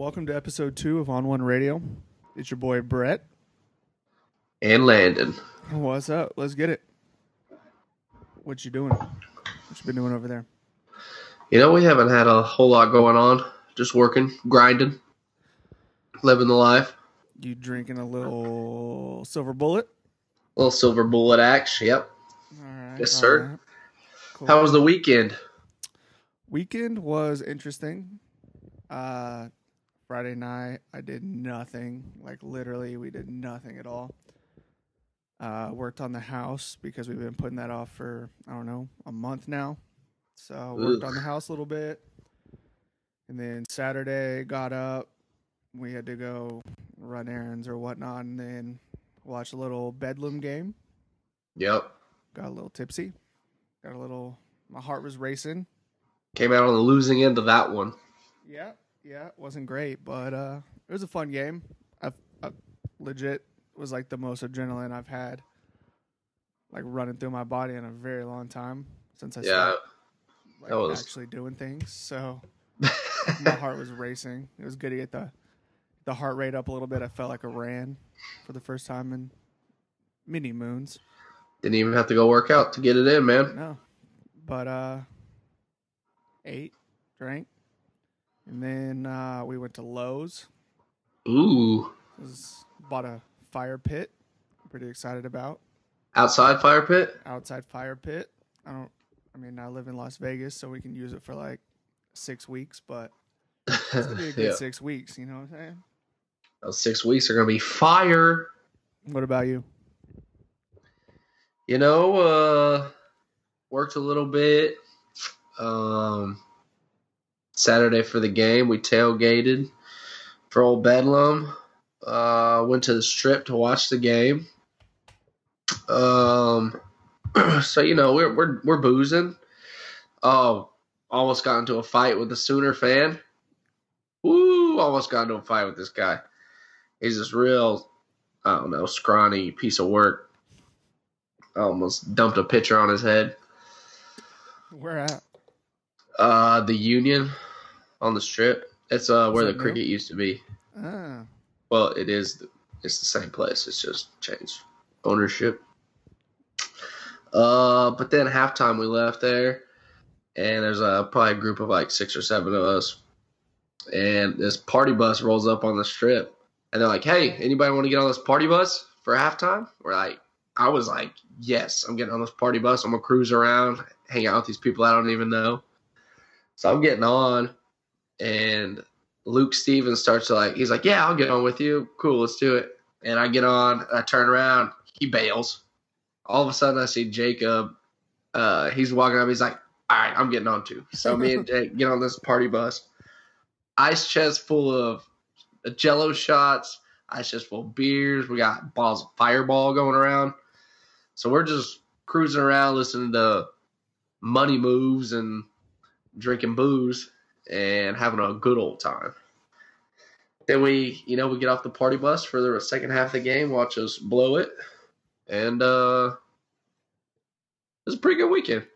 Welcome to episode two of On One Radio. It's your boy Brett. and Landon. What's up? Let's get it. What you doing? What you been doing over there? You know, we haven't had a whole lot going on. Just working, grinding, living the life. You drinking a little silver bullet? A Little silver bullet axe. Yep. Right. Yes, sir. right. Cool. How was the weekend? Weekend was interesting. Uh, Friday night, I did nothing. Like literally, we did nothing at all. Uh, worked on the house because we've been putting that off for I don't know a month now. So worked on the house a little bit, and then Saturday got up. We had to go run errands or whatnot, and then watch a little Bedlam game. Yep. Got a little tipsy. Got a little. My heart was racing. Came out on the losing end of that one. Yeah, yeah, it wasn't great, but uh, it was a fun game. I, I legit was like the most adrenaline I've had, like running through my body in a very long time since I Yeah. started like, was- actually doing things. So my heart was racing. It was good to get the the heart rate up a little bit. I felt like I ran for the first time in many moons. Didn't even have to go work out to get it in, man. No, but uh, ate, drank, and then uh, we went to Lowe's. Ooh. was bought a fire pit. Pretty excited about Outside fire pit? outside fire pit. I don't. I mean, I live in Las Vegas, so we can use it for like six weeks, but it's gonna be a good yeah. six weeks. You know what I'm saying? Those six weeks are going to be fire. What about you? You know, uh, worked a little bit. Um, Saturday for the game, we tailgated for old Bedlam. Uh, went to the strip to watch the game. Um, so you know we're we're we're boozing. Oh, almost got into a fight with a Sooner fan. Woo! Almost got into a fight with this guy. He's this real, I don't know, scrawny piece of work I almost dumped a pitcher on his head. Where at? Uh, the Union on the strip. It's uh where the new? cricket used to be. Ah, Well, it is. It's the same place. It's just changed ownership. Uh, but then halftime we left there, and there's a probably a group of like six or seven of us, and this party bus rolls up on the strip, and they're like, "Hey, anybody want to get on this party bus for halftime?" We're like, I was like, "Yes, I'm getting on this party bus. I'm gonna cruise around, hang out with these people I don't even know." So I'm getting on, and Luke Stevens starts to like, he's like, yeah, I'll get on with you. Cool, let's do it. And I get on, I turn around, he bails. All of a sudden, I see Jacob. Uh, he's walking up. He's like, all right, I'm getting on too. So me and Jake get on this party bus. Ice chest full of Jello shots. Ice chest full of beers. We got bottles of Fireball going around. So we're just cruising around, listening to money moves and drinking booze and having a good old time. Then we, you know, we get off the party bus for the second half of the game, watch us blow it, and uh, it was a pretty good weekend.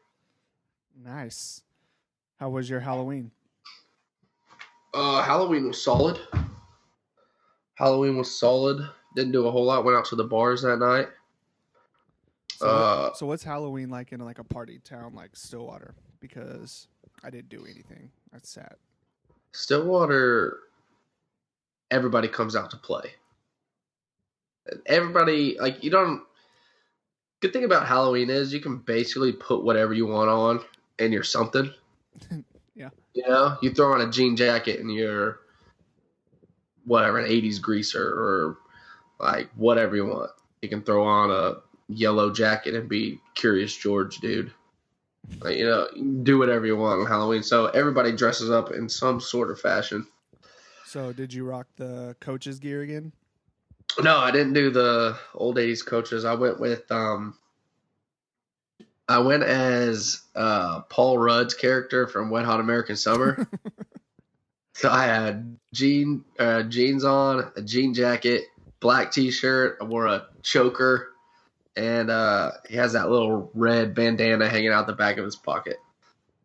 nice. How was your Halloween? Uh, Halloween was solid. Halloween was solid. Didn't do a whole lot. Went out to the bars that night. So, Uh, so what's Halloween like in like a party town like Stillwater? Because I didn't do anything. That's sad. Stillwater, everybody comes out to play. Everybody, like, you don't. Good thing about Halloween is you can basically put whatever you want on and you're something. Yeah. You know, you throw on a jean jacket and you're whatever, an 80s greaser or like whatever you want. You can throw on a yellow jacket and be Curious George, dude. Like, you know, do whatever you want on Halloween. So everybody dresses up in some sort of fashion. So did you rock the coach's gear again? No, I didn't do the old 80s coaches. I went with um I went as uh Paul Rudd's character from Wet Hot American Summer. so I had jean uh jeans on, a jean jacket, black t-shirt, I wore a choker and uh he has that little red bandana hanging out the back of his pocket.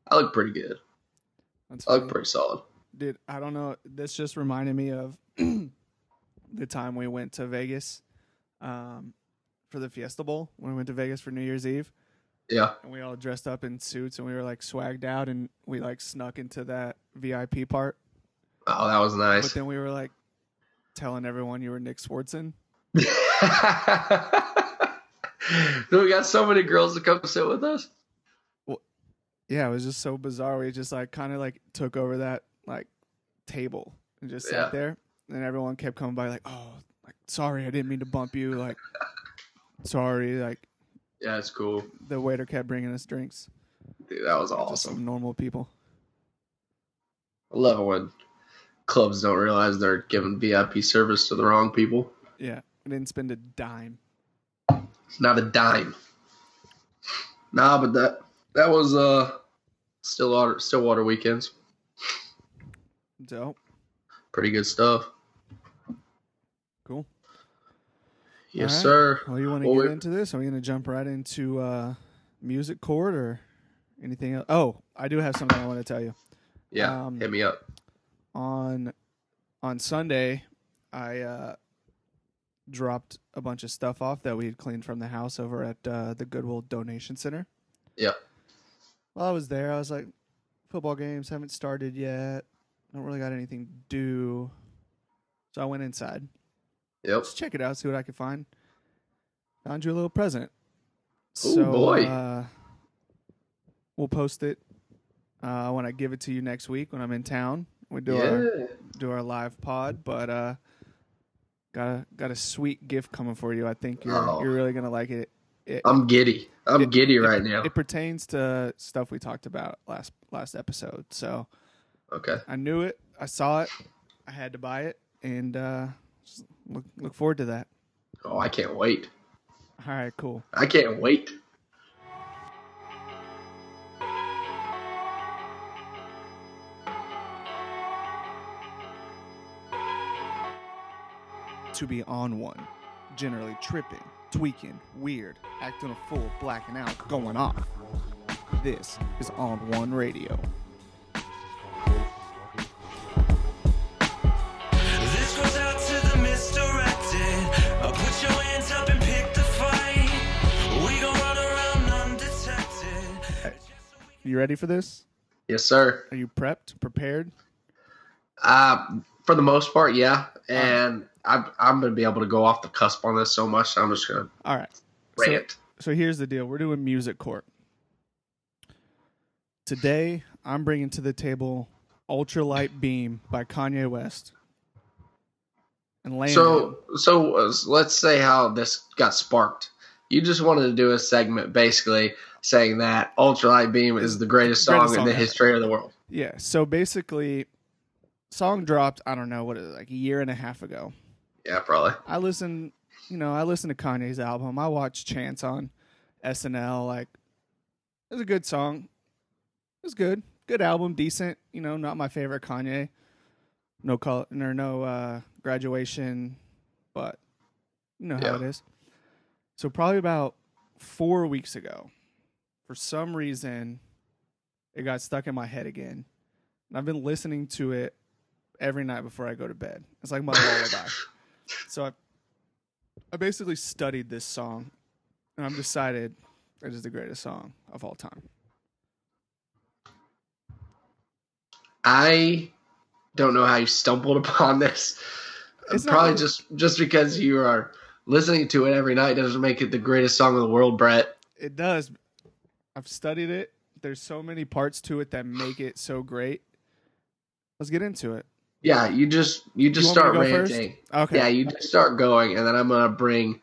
I look pretty good. That's I look funny. pretty solid. Dude, I don't know. This just reminded me of the time we went to Vegas um, for the Fiesta Bowl when we went to Vegas for New Year's Eve. Yeah. And we all dressed up in suits and we were like swagged out and we like snuck into that VIP part. Oh, that was nice. But then we were like telling everyone you were Nick Swartzen. so we got so many girls to come sit with us. Well, Yeah, it was just so bizarre. We just like kind of like took over that like table and just Yeah. sat there. And everyone kept coming by like, oh, like sorry, I didn't mean to bump you. Like, sorry. Like Yeah, it's cool. the waiter kept bringing us drinks. Dude, that was awesome. some normal people. I love it when clubs don't realize they're giving VIP service to the wrong people. Yeah, I didn't spend a dime. Not a dime. Nah, but that that was uh Stillwater Stillwater weekends. Dope. Pretty good stuff. Cool. Yes, right. sir. Well, you want to Well, get into this? Are we going to jump right into uh, music court or anything else? Oh, I do have something I want to tell you. Yeah, Um, hit me up. on on Sunday, I uh, dropped a bunch of stuff off that we had cleaned from the house over at uh, the Goodwill Donation Center. Yeah. While I was there, I was like, football games haven't started yet. Don't really got anything to do. So I went inside. Yep. Let's check it out, see what I could find. Found you a little present. Ooh, so, boy. Uh, we'll post it uh, when I give it to you next week when I'm in town. We do our do our live pod, but uh, got a got a sweet gift coming for you. I think you're Oh. you're really gonna like it. It, I'm giddy. I'm It- giddy it- right now. it pertains to stuff we talked about last last episode. So okay. I knew it. I saw it. I had to buy it, and uh, look look forward to that. Oh, I can't wait. All right, cool. I can't wait. To be on one. Generally tripping, tweaking, weird, acting a fool, blacking out, going off. This is On One Radio. This goes out to the misdirected. Uh, put your hands up and pick the fight. We gon' run around undetected. You ready for this? Yes, sir. Are you prepped, prepared? Uh, for the most part, yeah. And I'm I'm gonna be able to go off the cusp on this so much. I'm just gonna All right. So, rant. so here's the deal. We're doing music court. Today, I'm bringing to the table Ultralight Beam by Kanye West. And. So so uh, let's say how this got sparked. You just wanted to do a segment basically saying that Ultralight Beam is the greatest song Greatest in the history of the world. Yeah. So basically, song dropped. I don't know what is it, was, like a year and a half ago. Yeah, probably. I listen, you know, I listen to Kanye's album. I watch Chance on SNL. Like, it was a good song. It was good. Good album, decent. You know, not my favorite Kanye. No call or no uh, graduation, but you know how Yeah. it is. So probably about four weeks ago, for some reason, it got stuck in my head again, and I've been listening to it every night before I go to bed. It's like my lullaby. So I, I basically studied this song, and I'm decided it is the greatest song of all time. I don't know how you stumbled upon this. It's probably really- just just because you are listening to it every night doesn't make it the greatest song in the world, Brett. It does. I've studied it. There's so many parts to it that make it so great. Let's get into it. Yeah, you just you just to start go first? ranting. Okay. Yeah, you just start going, and then I'm gonna bring.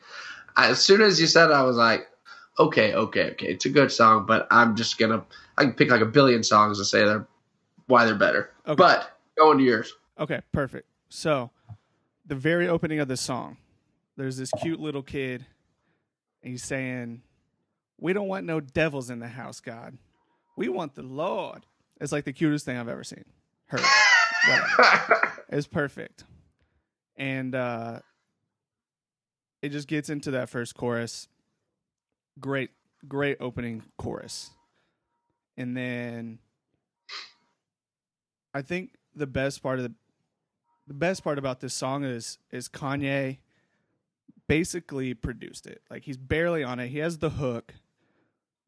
As soon as you said it, I was like, okay, okay, okay, it's a good song, but I'm just gonna I can pick like a billion songs to say they're why they're better. Okay. But going to yours. Okay, perfect. So, the very opening of the song, there's this cute little kid, and he's saying, We don't want no devils in the house, God. We want the Lord. It's like the cutest thing I've ever seen. Heard. It's perfect. And uh, it just gets into that first chorus. Great, great opening chorus. And then I think the best part of the the best part about this song is is Kanye basically produced it. Like he's barely on it. He has the hook,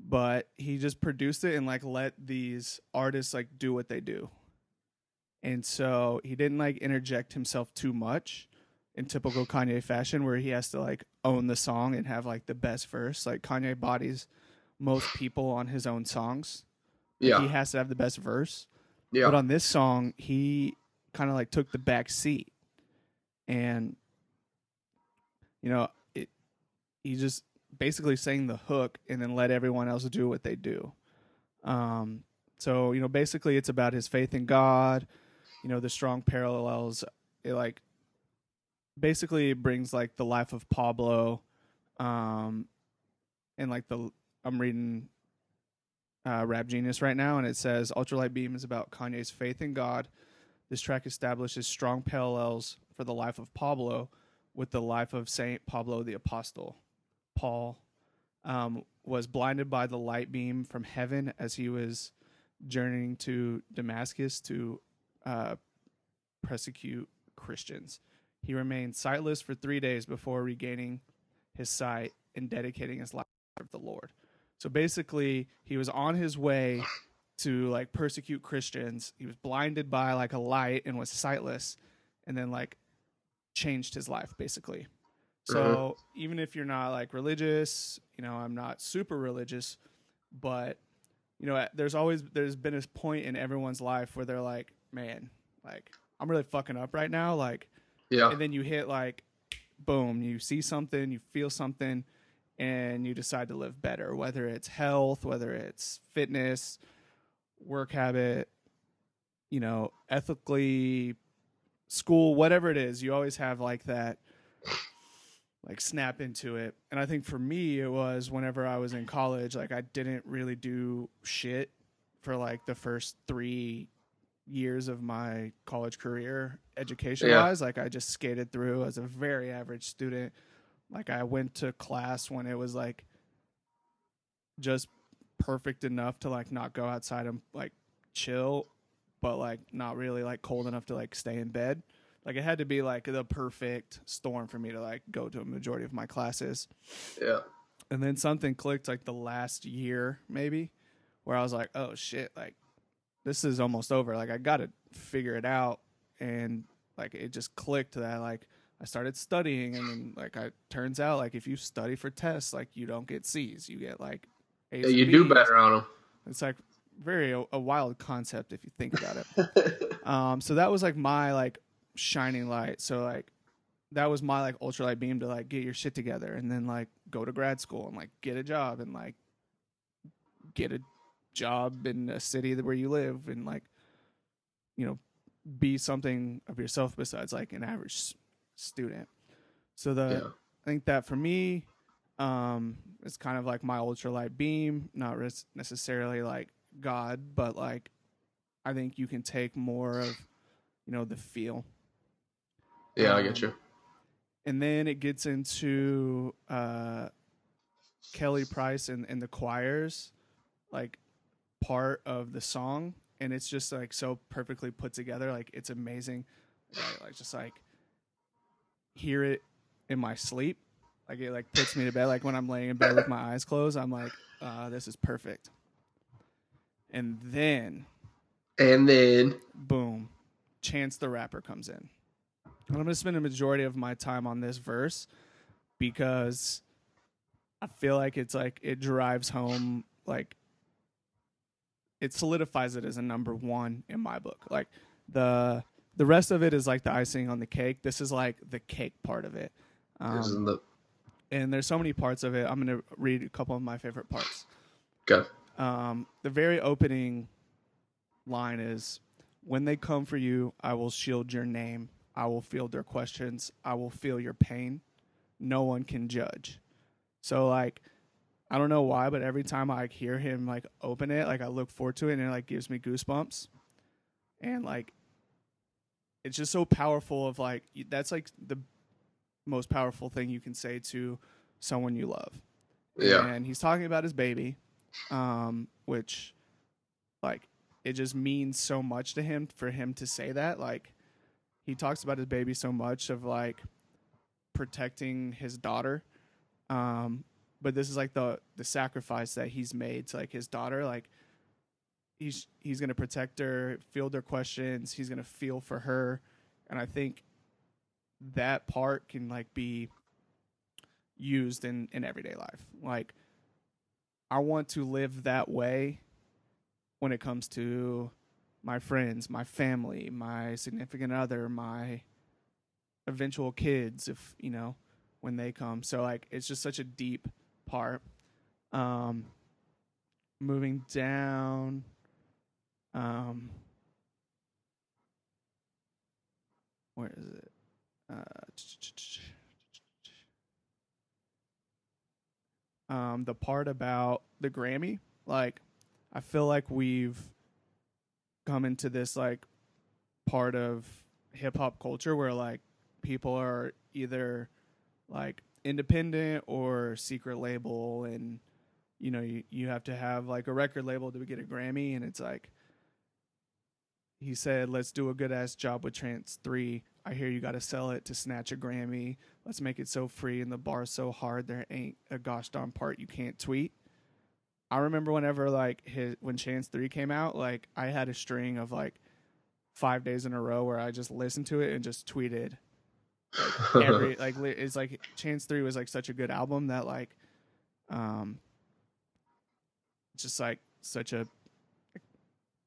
but he just produced it and like let these artists like do what they do. And so he didn't like interject himself too much in typical Kanye fashion where he has to like own the song and have like the best verse. Like Kanye bodies most people on his own songs. Yeah. He has to have the best verse. Yeah. But on this song, he kind of like took the back seat, and you know, it. He just basically sang the hook and then let everyone else do what they do. Um. So you know, basically, it's about his faith in God. You know, the strong parallels. It like basically brings like the life of Pablo, um, and like the I'm reading uh, Rap Genius right now, and it says Ultralight Beam is about Kanye's faith in God. This track establishes strong parallels for the life of Pablo with the life of Saint Pablo the Apostle. Paul um, was blinded by the light beam from heaven as he was journeying to Damascus to uh, persecute Christians. He remained sightless for three days before regaining his sight and dedicating his life to the Lord. So basically, he was on his way to like persecute Christians. He was blinded by like a light and was sightless, and then like changed his life basically. So even if you're not like religious, you know, I'm not super religious, but you know, there's always there's been a point in everyone's life where they're like, man, like I'm really fucking up right now, like Yeah. and then you hit like boom you see something you feel something and you decide to live better whether it's health whether it's fitness work habit you know ethically school whatever it is you always have like that like snap into it and i think for me it was whenever i was in college like i didn't really do shit for like the first 3 years of my college career education wise like i just skated through as a very average student. Like i went to class when it was like just perfect enough to like not go outside and like chill but like not really like cold enough to like stay in bed. Like it had to be like the perfect storm for me to like go to a majority of my classes. Yeah. and then something clicked like the last year maybe where i was like oh shit like this is almost over. Like i gotta figure it out. And like it just clicked that like i started studying. And then like i turns out like if you study for tests like you don't get c's. You get like A's Yeah, you do better on them. it's like very a, a wild concept if you think about it. Um, so that was like my like shining light. So like that was my like ultralight beam to like get your shit together and then like go to grad school and like get a job and like get a job in a city where you live and like you know be something of yourself besides like an average student. So the yeah. I think that for me, um, it's kind of like my ultralight beam, not necessarily like God, but like I think you can take more of, you know, the feel. Yeah, I get Um, you. And then it gets into uh, Kelly Price and, and the choirs, like part of the song. And it's just like so perfectly put together. Like it's amazing. I like just like hear it in my sleep. Like it like puts me to bed. Like when I'm laying in bed with my eyes closed, I'm like, uh, this is perfect. And then And then boom, Chance the Rapper comes in. And I'm going to spend a majority of my time on this verse because I feel like it's like it drives home like it solidifies it as a number 1 in my book. Like the the rest of it is like the icing on the cake. This is like the cake part of it. Um, the and there's so many parts of it. I'm going to read a couple of my favorite parts. okay. Um, the very opening line is When they come for you, I will shield your name. I will field their questions. I will feel your pain. No one can judge. So, like, I don't know why, but every time I like, hear him like open it, like I look forward to it and it like gives me goosebumps. And like, it's just so powerful. Of like, that's like the most powerful thing you can say to someone you love Yeah. and he's talking about his baby, um, which, like, it just means so much to him for him to say that. Like he talks about his baby so much of like protecting his daughter. Um, but this is like the the sacrifice that he's made to like his daughter. Like he's he's gonna protect her, field her questions. He's gonna feel for her, and I think that part can like be used in in everyday life. Like I want to live that way when it comes to my friends, my family, my significant other, my eventual kids if, you know, when they come. So like it's just such a deep part. Um moving down um where is it? Uh, um, the part about the Grammy, like, I feel like we've come into this like part of hip hop culture where like people are either like independent or secret label and you know you, you have to have like a record label to get a Grammy and it's like he said let's do a good ass job with Chance 3 I hear you got to sell it to snatch a Grammy. Let's make it so free and the bar so hard there ain't a gosh darn part you can't tweet. I remember whenever like his when Chance Three came out, like I had a string of like five days in a row where I just listened to it and just tweeted every like it's like Chance Three was like such a good album that like um just like such a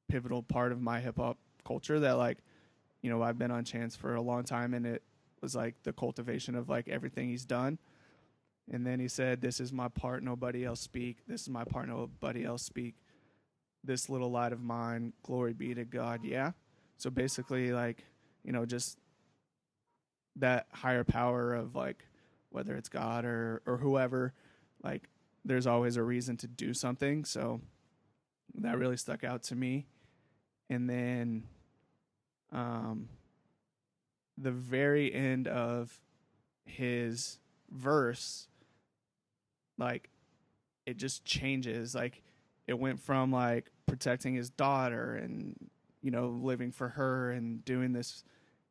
pivotal part of my hip hop culture that like you know I've been on Chance for a long time and it was like the cultivation of like everything he's done. And then he said, "This is my part. Nobody else speak. This is my part. Nobody else speak. This little light of mine. Glory be to God." Yeah. So basically, like you know, just that higher power of like whether it's God or or whoever, like there's always a reason to do something. So that really stuck out to me. And then um the very end of his verse like it just changes like it went from like protecting his daughter and you know living for her and doing this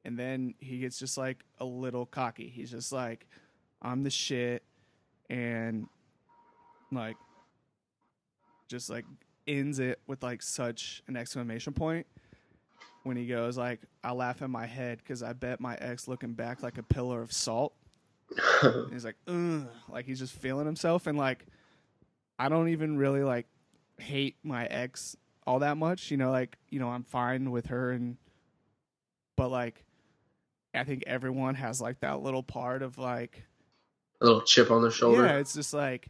and then he gets just like a little cocky he's just like i'm the shit and like just like ends it with like such an exclamation point when he goes like i laugh in my head because i bet my ex looking back like a pillar of salt and he's like, Ugh, like he's just feeling himself, and like, I don't even really like hate my ex all that much, you know. Like, you know, I'm fine with her, and but like, I think everyone has like that little part of like, a little chip on their shoulder. yeah, it's just like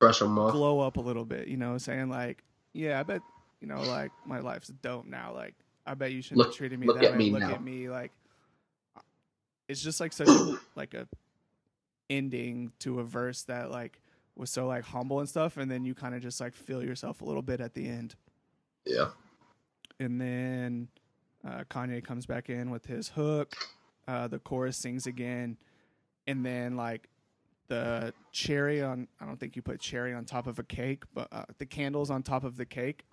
Brush them off. glow up a little bit, you know, saying like, yeah, I bet, you know, like my life's dope now. Like, I bet you shouldn't Look- have treated me look that at way. me look now. at me, like, it's just like such a, like a ending to a verse that like was so like humble and stuff, and then you kind of just like feel yourself a little bit at the end, Yeah. and then uh, Kanye comes back in with his hook, uh, the chorus sings again, and then like the cherry on I don't think you put cherry on top of a cake, but uh, the candles on top of the cake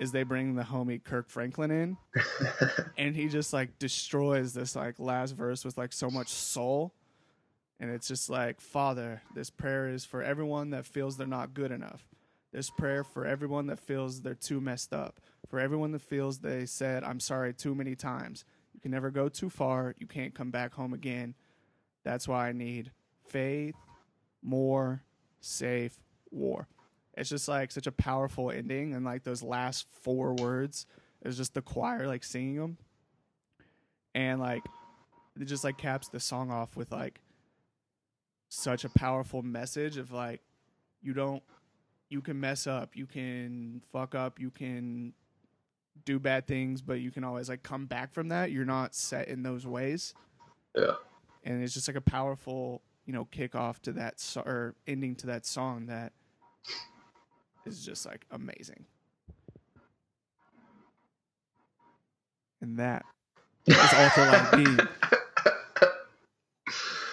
is they bring the homie Kirk Franklin in. And he just like destroys this like last verse with like so much soul. And it's just like father this prayer is for everyone that feels they're not good enough. This prayer for everyone that feels they're too messed up for everyone that feels they said i'm sorry too many times. You can never go too far. You can't come back home again. That's why i need faith more safe war. It's just like such a powerful ending and like those last four words is just the choir like singing them and like it just like caps the song off with like such a powerful message of like you don't you can mess up. You can fuck up. You can do bad things but you can always like come back from that. You're not set in those ways. Yeah. and it's just like a powerful you know kickoff to that so- or ending to that song that is just like amazing. And that is ultra light beam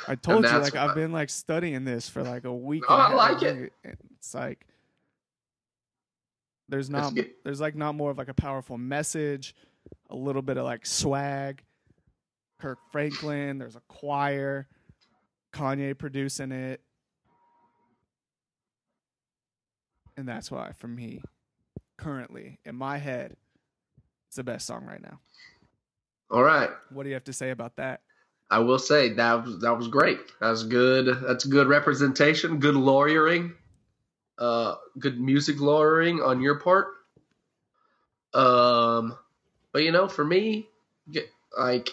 i told you like i've been like studying this for like a week No, and a I like it. it's like There's not there's like not more of like a powerful message, a little bit of like swag. Kirk Franklin, there's a choir, Kanye producing it. And that's why for me, currently in my head, it's the best song right now. All right. What do you have to say about that? I will say that was that was great. That was good. That's good representation. Good lawyering. Uh, good music lawyering on your part. Um, but you know, for me, like,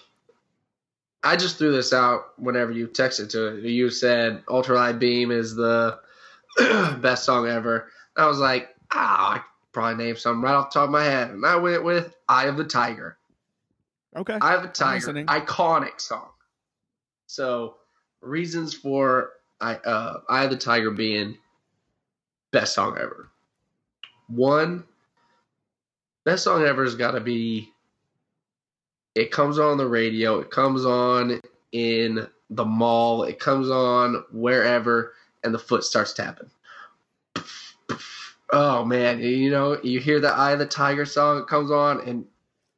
I just threw this out whenever you texted to it. You said "Ultralight Beam" is the best song ever. I was like, ah, I could probably name something right off the top of my head, and I went with "Eye of the Tiger." Okay. Eye of the Tiger, iconic song. So, reasons for I uh, Eye of the Tiger being best song ever. One, best song ever has got to be. It comes on the radio. It comes on in the mall. It comes on wherever, and the foot starts tapping. Oh man, you know you hear the Eye of the Tiger song. It comes on, and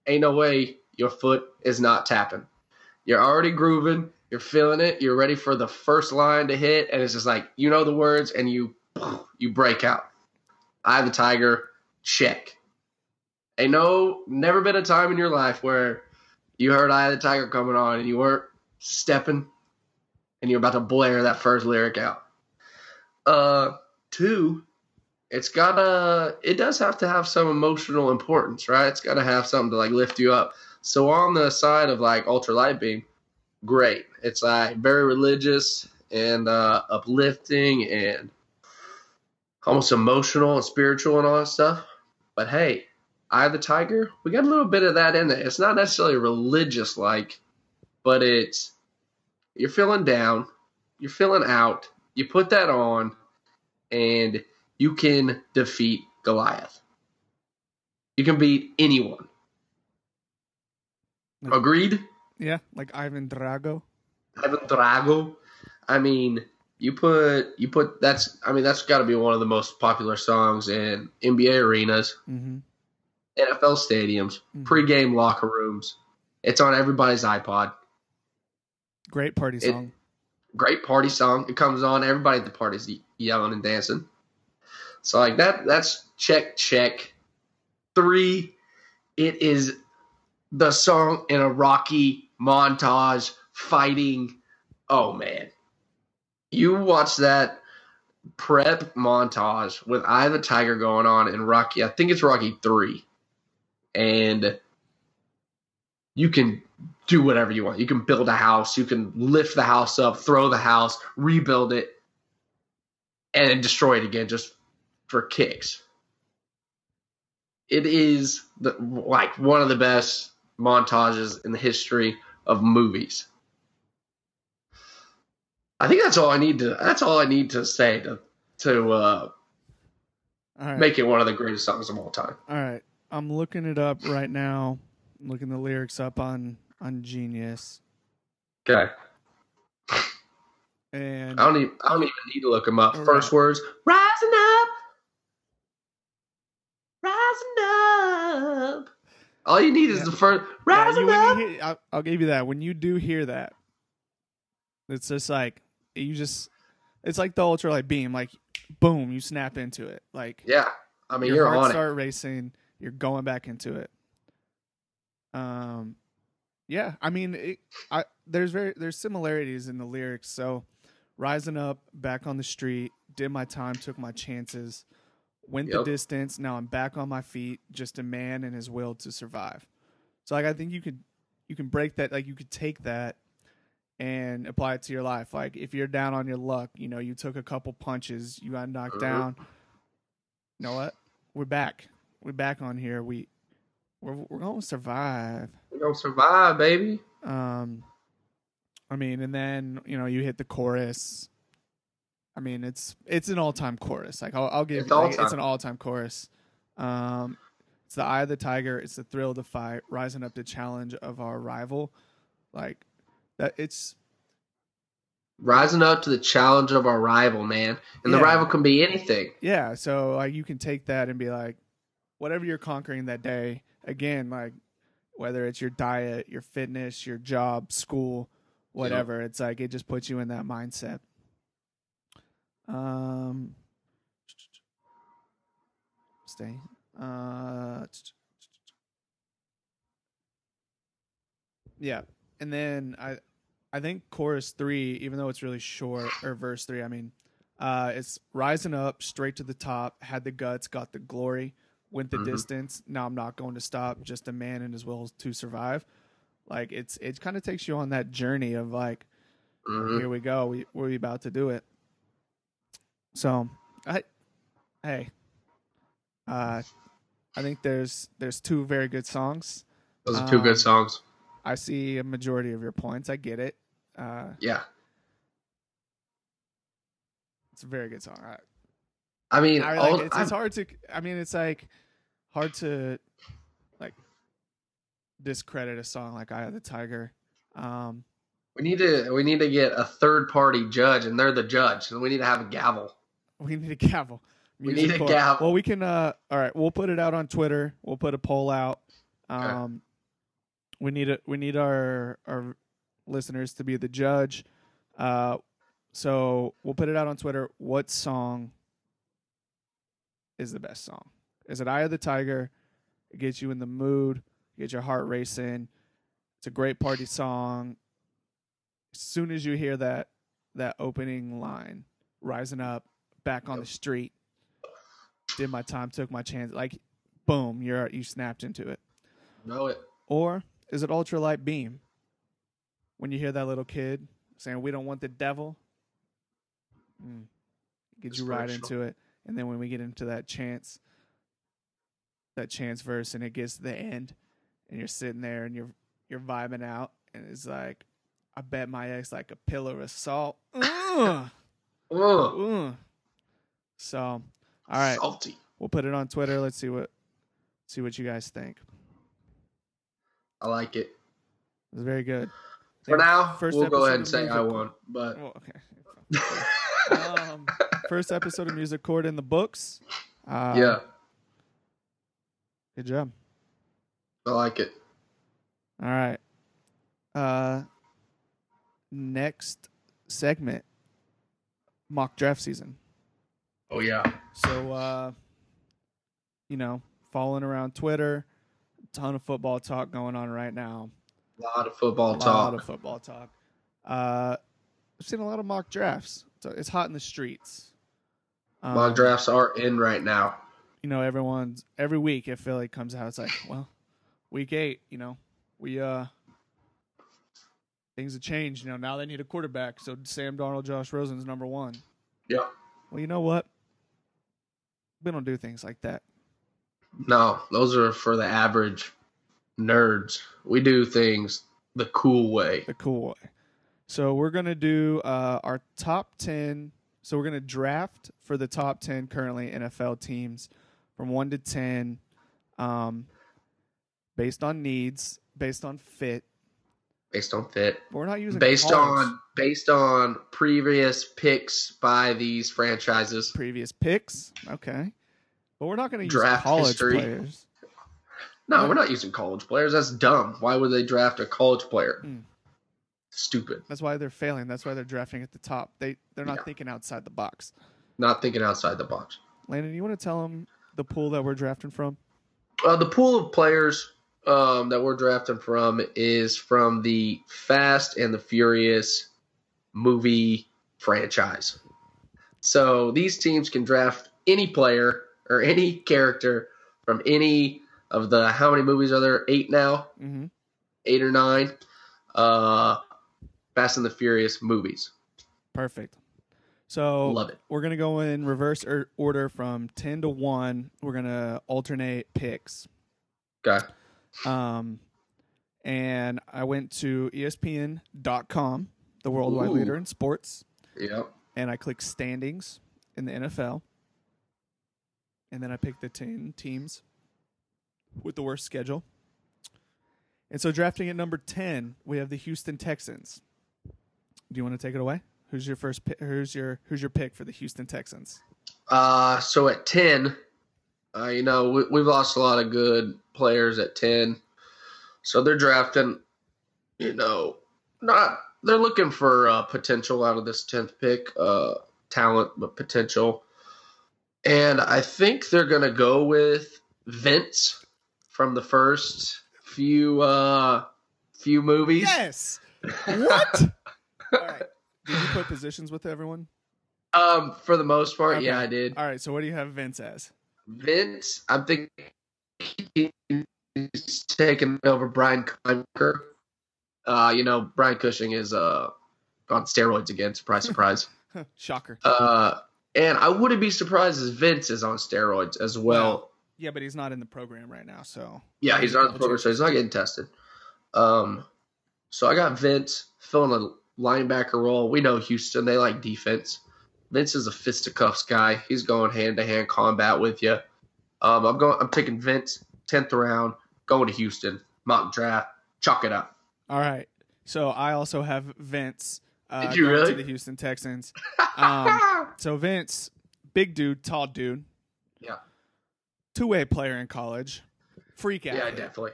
ain't no way your foot is not tapping. You're already grooving. You're feeling it. You're ready for the first line to hit, and it's just like you know the words, and you you break out. Eye the Tiger, check. Ain't no never been a time in your life where you heard Eye the Tiger coming on and you weren't stepping, and you're about to blare that first lyric out. Uh, two, it's gotta it does have to have some emotional importance, right? It's gotta have something to like lift you up. So on the side of like ultra light beam, great. It's like very religious and uh, uplifting and almost emotional and spiritual and all that stuff. But hey, Eye of the Tiger, we got a little bit of that in it. It's not necessarily religious like, but it's you're feeling down, you're feeling out. You put that on, and you can defeat Goliath. You can beat anyone. Like- Agreed? Yeah, like Ivan Drago. Ivan Drago. I mean, you put you put that's I mean that's got to be one of the most popular songs in NBA arenas, Mm-hmm. NFL stadiums, Mhm. pregame locker rooms. It's on everybody's iPod. Great party It- song. Great party song. It comes on. Everybody at the party's yelling and dancing. So like that. That's check check. Three. It is the song in a Rocky montage fighting. Oh man, you watch that prep montage with Eye of the Tiger going on in Rocky. I think it's Rocky three, and you can do whatever you want. You can build a house. You can lift the house up, throw the house, rebuild it, and destroy it again just for kicks. It is the, like one of the best montages in the history of movies. I think that's all I need to. That's all I need to say to to uh, All right. make it one of the greatest songs of all time. All right. I'm looking it up right now. I'm looking the lyrics up on on Genius. Okay, And I don't even. I don't even need to look them up. All First words: rising up, rising up. All you need is the first Yeah, rising you- up. you hear- I'll, I'll give you that. When you do hear that, it's just like you just. It's like the ultralight beam. Like, boom, you snap into it. Like Yeah, I mean your you're on it. start racing. You're going back into it. Um, yeah. I mean, it, I there's very there's similarities in the lyrics. So, rising up, back on the street, did my time, took my chances, went the distance. Now I'm back on my feet, just a man and his will to survive. So, like, I think you could you can break that. Like, you could take that and apply it to your life. Like, if you're down on your luck, you know, you took a couple punches, you got knocked Mhm. down. You know what? We're back. We're back on here. We we're we're gonna survive. We're gonna survive, baby. Um, I mean, and then you know you hit the chorus. I mean, it's it's an all time chorus. Like I'll, I'll give It's like, it's an all time chorus. Um, it's the eye of the tiger. It's the thrill of the fight, rising up to challenge of our rival. Like that. It's Rising up to the challenge of our rival, man. And the rival can be anything. yeah. So like you can take that and be like, whatever you're conquering that day. Again, like whether it's your diet, your fitness, your job, school, whatever. It's like it just puts you in that mindset. Um, stay. Uh, yeah, and then I, I think chorus three, even though it's really short, or verse three, I mean, uh, it's rising up straight to the top, had the guts, got the glory, went the Mhm. distance. Now I'm not going to stop. Just a man and his will to survive. Like it's it kind of takes you on that journey of like, Mhm. here we go, we we're about to do it. So, I, hey, uh, I think there's there's two very good songs. Those are two Um, good songs. I see a majority of your points. I get it. Uh, Yeah. it's a very good song. I, I mean, I all, it's, it's hard to. I mean, it's like hard to like discredit a song like "Eye of the Tiger." Um, we need to we need to get a third party judge, and they're the judge, so we need to have a gavel. we need a gavel. We need a gavel. Well, we can. Uh, all right, we'll put it out on Twitter. We'll put a poll out. Um, we need it. We need our our listeners to be the judge. Uh, so we'll put it out on Twitter. What song is the best song? Is it "Eye of the Tiger"? It gets you in the mood, gets your heart racing. It's a great party song. As soon as you hear that that opening line, rising up, back on the street, did my time, took my chance, like boom, you're you snapped into it. Know it. Or is it ultralight beam? When you hear that little kid saying, "We don't want the devil," mm, gets you right into it. And then when we get into that chance, that chance verse, and it gets to the end, and you're sitting there and you're you're vibing out, and it's like, "I bet my ex like a pillar of salt." Ugh, Ugh, ugh. So, all right, salty. we'll put it on Twitter. Let's see what see what you guys think. I like it. It's very good. For now, First we'll go ahead and say I won, but Well, okay. um, first episode of Music Court in the books. Uh, yeah, Good job. I like it. All right. Uh, next segment mock draft season. Oh yeah, So, uh, you know, following around Twitter, ton of football talk going on right now. a lot of football a talk. A lot of football talk. Uh, I've seen a lot of mock drafts. So it's hot in the streets. Um, Mock drafts are in right now. you know, everyone's every week if Philly comes out, it's like, well, week eight, you know, we uh things have changed. You know, now they need a quarterback. So Sam Darnold, Josh Rosen's number one. Yeah. Well, you know what? We don't do things like that. No, those are for the average nerds. We do things the cool way. The cool way. So we're gonna do uh, our top ten. So we're gonna draft for the top ten currently NFL teams from one to ten, um, based on needs, based on fit. Based on fit. But we're not using Based on based on previous picks by these franchises. previous picks. Okay. But we're not going to Draft college history. players. No, we're not using college players. That's dumb. Why would they draft a college player? Mm. Stupid. That's why they're failing. That's why they're drafting at the top. They they're not Yeah. thinking outside the box. Not thinking outside the box. Landon, you want to tell them the pool that we're drafting from? Uh, the pool of players um, that we're drafting from is from the Fast and the Furious movie franchise. So these teams can draft any player or any character from any of the how many movies are there? Eight now, Mm-hmm. eight or nine. Uh, Fast and the Furious movies. Perfect. So Love it. we're gonna go in reverse or- order from ten to one. We're gonna alternate picks. Okay. Um, and I went to ESPN.com, the worldwide Ooh. leader in sports. Yep. and I clicked standings in the NFL. And then I picked the 10 teams with the worst schedule. And so drafting at number 10, we have the Houston Texans. Do you want to take it away? Who's your first pick? Who's your who's your pick for the Houston Texans? Uh, so at ten, Uh, you know, we, we've lost a lot of good players at 10. So they're drafting, you know, not, they're looking for uh, potential out of this 10th pick, uh, talent, but potential. And I think they're going to go with Vince from the first few, uh, few movies. Yes. What? All right. Did you put positions with everyone? Um, for the most part, Okay. yeah, I did. All right. So what do you have Vince as? Vince, I'm thinking he's taking over Brian Cushing. Uh, you know, Brian Cushing is uh on steroids again. Surprise, surprise. Shocker. uh, and I wouldn't be surprised if Vince is on steroids as well. Yeah, but he's not in the program right now, so Yeah, he's not in the program, so he's not getting tested. Um, so I got Vince filling a linebacker role. We know Houston; they like defense. Vince is a fisticuffs guy. He's going hand to hand combat with you. Um, I'm going. I'm taking Vince tenth round, going to Houston mock draft. Chalk it up. All right. So I also have Vince. Uh, Did you really? to the Houston Texans? Um, so Vince, big dude, tall dude, yeah, two way player in college, freak athlete. yeah, definitely.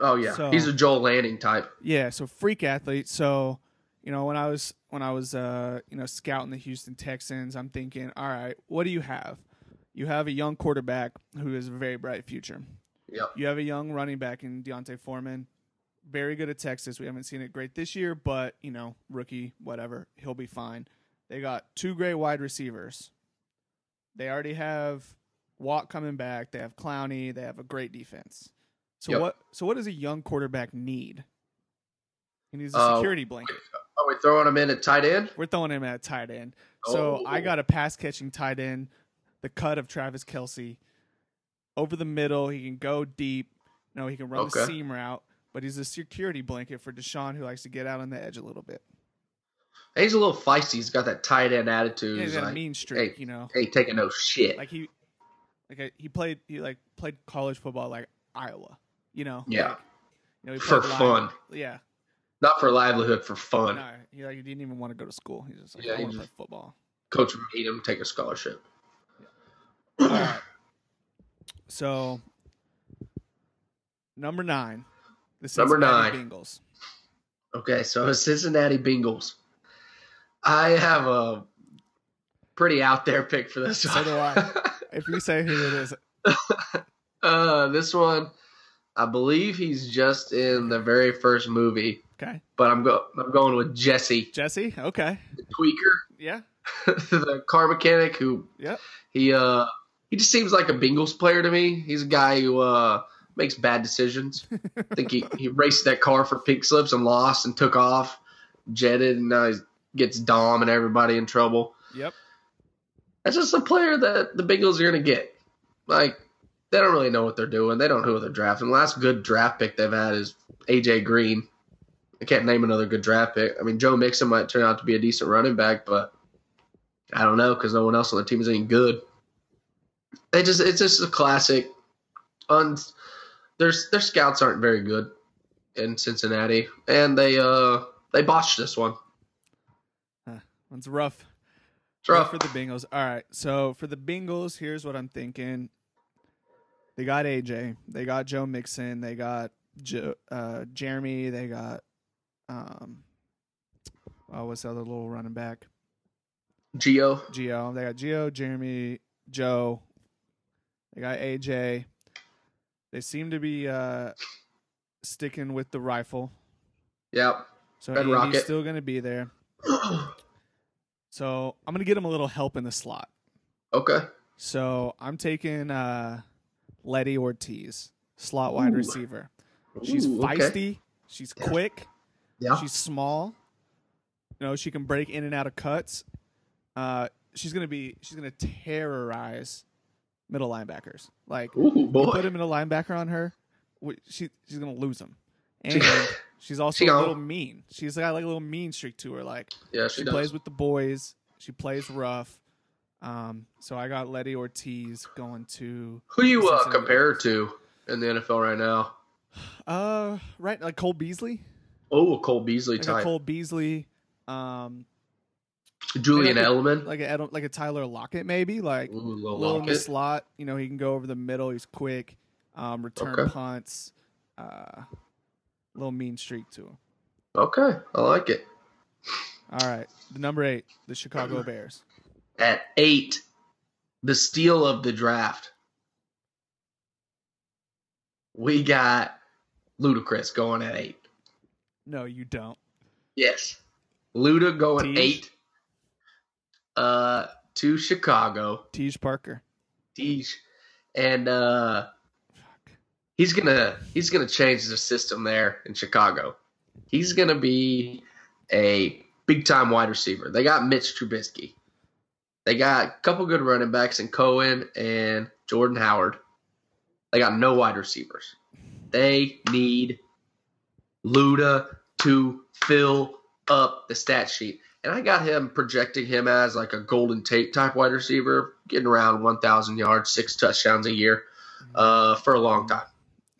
Oh yeah, So- he's a Joel Lanning type. Yeah, so freak athlete. So, you know, when I was when I was uh, you know, scouting the Houston Texans, I'm thinking, all right, what do you have? You have a young quarterback who has a very bright future. Yep. You have a young running back in D'Onta Foreman, very good at Texas. We haven't seen it great this year, but you know, rookie, whatever, he'll be fine. They got two great wide receivers. They already have Watt coming back. They have Clowney. They have a great defense. So Yep. what? So what does a young quarterback need? He needs a Uh, security blanket. Are we throwing him in at tight end? We're throwing him at tight end. So I Oh. got a pass catching tight end, the cut of Travis Kelce. Over the middle, he can go deep. You know, he can run the seam route, but he's a security blanket for Deshaun who likes to get out on the edge a little bit. He's a little feisty. He's got that tight end attitude. Yeah, he's got a mean streak, hey, you know. ain't taking no shit. Like he like he played he like played college football like Iowa, you know. Yeah. Like, you know, for live- fun, Yeah. not for livelihood, for fun. No, he like he didn't even want to go to school. He's just like Yeah, I want to play football. Coach made him take a scholarship. All right. So number nine, the Number Cincinnati nine. Bengals. Okay, so Cincinnati Bengals. I have a pretty out there pick for this So one. do I. If you say who it is, uh, this one, I believe he's just in the very first movie, okay, but I'm go I'm going with Jesse, Jesse. Okay, the tweaker, yeah, the car mechanic who yep. he uh he just seems like a Bengals player to me. He's a guy who uh makes bad decisions. I think he, he raced that car for pink slips and lost and took off, jetted, and now he gets Dom and everybody in trouble. Yep. That's just a player that the Bengals are going to get. Like, they don't really know what they're doing. They don't know who they're drafting. The last good draft pick they've had is AJ Green. I can't name another good draft pick. I mean, Joe Mixon might turn out to be a decent running back, but I don't know because no one else on the team is any good. They just it's just a classic. Un, their their scouts aren't very good in Cincinnati, and they uh they botched this one. It's rough. It's rough. for the Bengals. All right, so for the Bengals, here's what I'm thinking. They got AJ. They got Joe Mixon. They got jo- uh, Jeremy. They got um, oh, what's the other little running back? Geo. Geo. They got Geo, Jeremy, Joe. They got AJ. They seem to be uh, sticking with the rifle. Yep. So Red Andy's Rocket. still going to be there. So I'm going to get him a little help in the slot. okay. So I'm taking uh, Letty Ortiz, slot wide Ooh. receiver. She's Ooh, okay. feisty. She's quick. Yeah. She's small. You know, she can break in and out of cuts. Uh, she's gonna be. She's gonna terrorize middle linebackers. Like Ooh, put him in a linebacker on her, she she's gonna lose him. And she's also she a little mean. She's got like a little mean streak to her. Like yeah, she she, plays with the boys. She plays rough. Um, so I got Letty Ortiz going to Who you uh, compare her to in the NFL right now? uh right like Cole Beasley. Oh, a Cole Beasley Like a type. Cole Beasley. Um, Julian Maybe Edelman. like a like a Tyler Lockett, maybe like Ooh, little little in the slot. You know, he can go over the middle. He's quick. Um, return Okay. punts. Uh, little mean streak to him. Okay, I like it. All right, the number eight, the Chicago Bears. At eight, the steal of the draft. We got Ludacris going at eight. No, you don't. Yes. Luda going Teej. eight. Uh to Chicago. Tej Parker. Deej. And uh. He's gonna he's gonna change the system there in Chicago. He's gonna be a big time wide receiver. They got Mitch Trubisky. They got a couple good running backs in Cohen and Jordan Howard. They got no wide receivers. They need Luda to fill up the stat sheet. And I got him projecting him as like a Golden Tate type wide receiver, getting around 1,000 yards, six touchdowns a year uh, for a long time.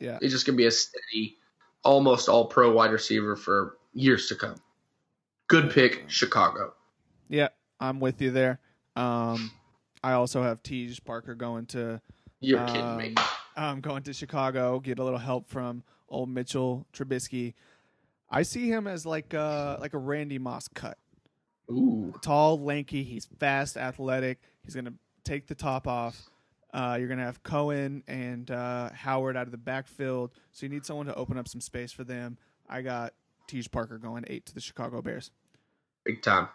Yeah. He's just going to be a steady, almost all pro wide receiver for years to come. Good pick, Chicago. Yeah, I'm with you there. Um, I also have Tej Parker going to You're kidding me. um, um, going to Chicago, get a little help from old Mitchell Trubisky. I see him as like uh like a Randy Moss cut. Ooh. Tall, lanky, he's fast, athletic. He's gonna take the top off. Uh, you're gonna have Cohen and uh, Howard out of the backfield, so you need someone to open up some space for them. I got Tej Parker going eight to the Chicago Bears. Big time.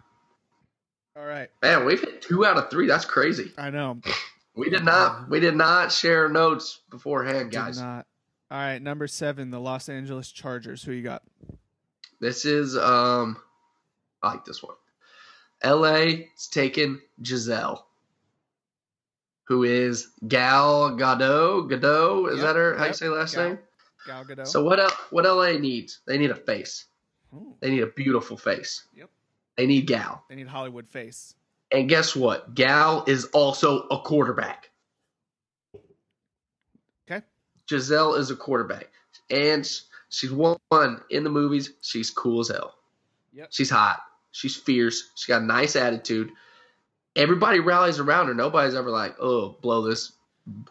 All right, Man, we've hit two out of three. That's crazy. I know. We did not we did not share notes beforehand, Did guys. not. All right, number seven, the Los Angeles Chargers. Who you got? This is um I like this one. LA is taking Gisele. Who is Gal Gadot? Gadot? Is Yep, that her? How you say last Gal. name? Gal Gadot. So what what LA needs? They need a face. Ooh, They need a beautiful face. Yep. They need Gal. they need Hollywood face. And guess what? Gal is also a quarterback. Okay. Gisele is a quarterback. And she's won in the movies. She's cool as hell. Yep. She's hot. She's fierce. She's got a nice attitude. Everybody rallies around her. Nobody's ever like, oh, blow this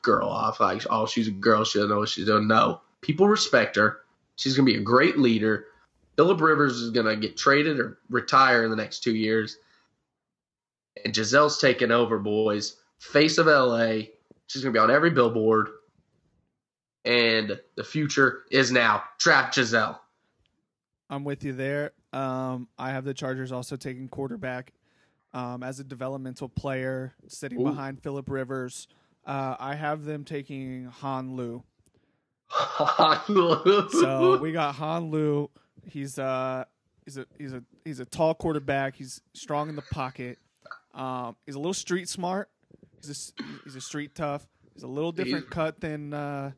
girl off. Like, oh, she's a girl. She doesn't know what she's doing. No. People respect her. She's going to be a great leader. Philip Rivers is going to get traded or retire in the next two years. And Gisele's taking over, boys. Face of LA. She's going to be on every billboard. And the future is now. Draft Gisele. I'm with you there. Um, I have the Chargers also taking quarterback um, as a developmental player, sitting Ooh. behind Philip Rivers. Uh, I have them taking Han Lue. So we got Han Lue. He's uh he's a he's a he's a tall quarterback. He's strong in the pocket. Um, he's a little street smart. He's a he's a street tough. He's a little different cut than uh,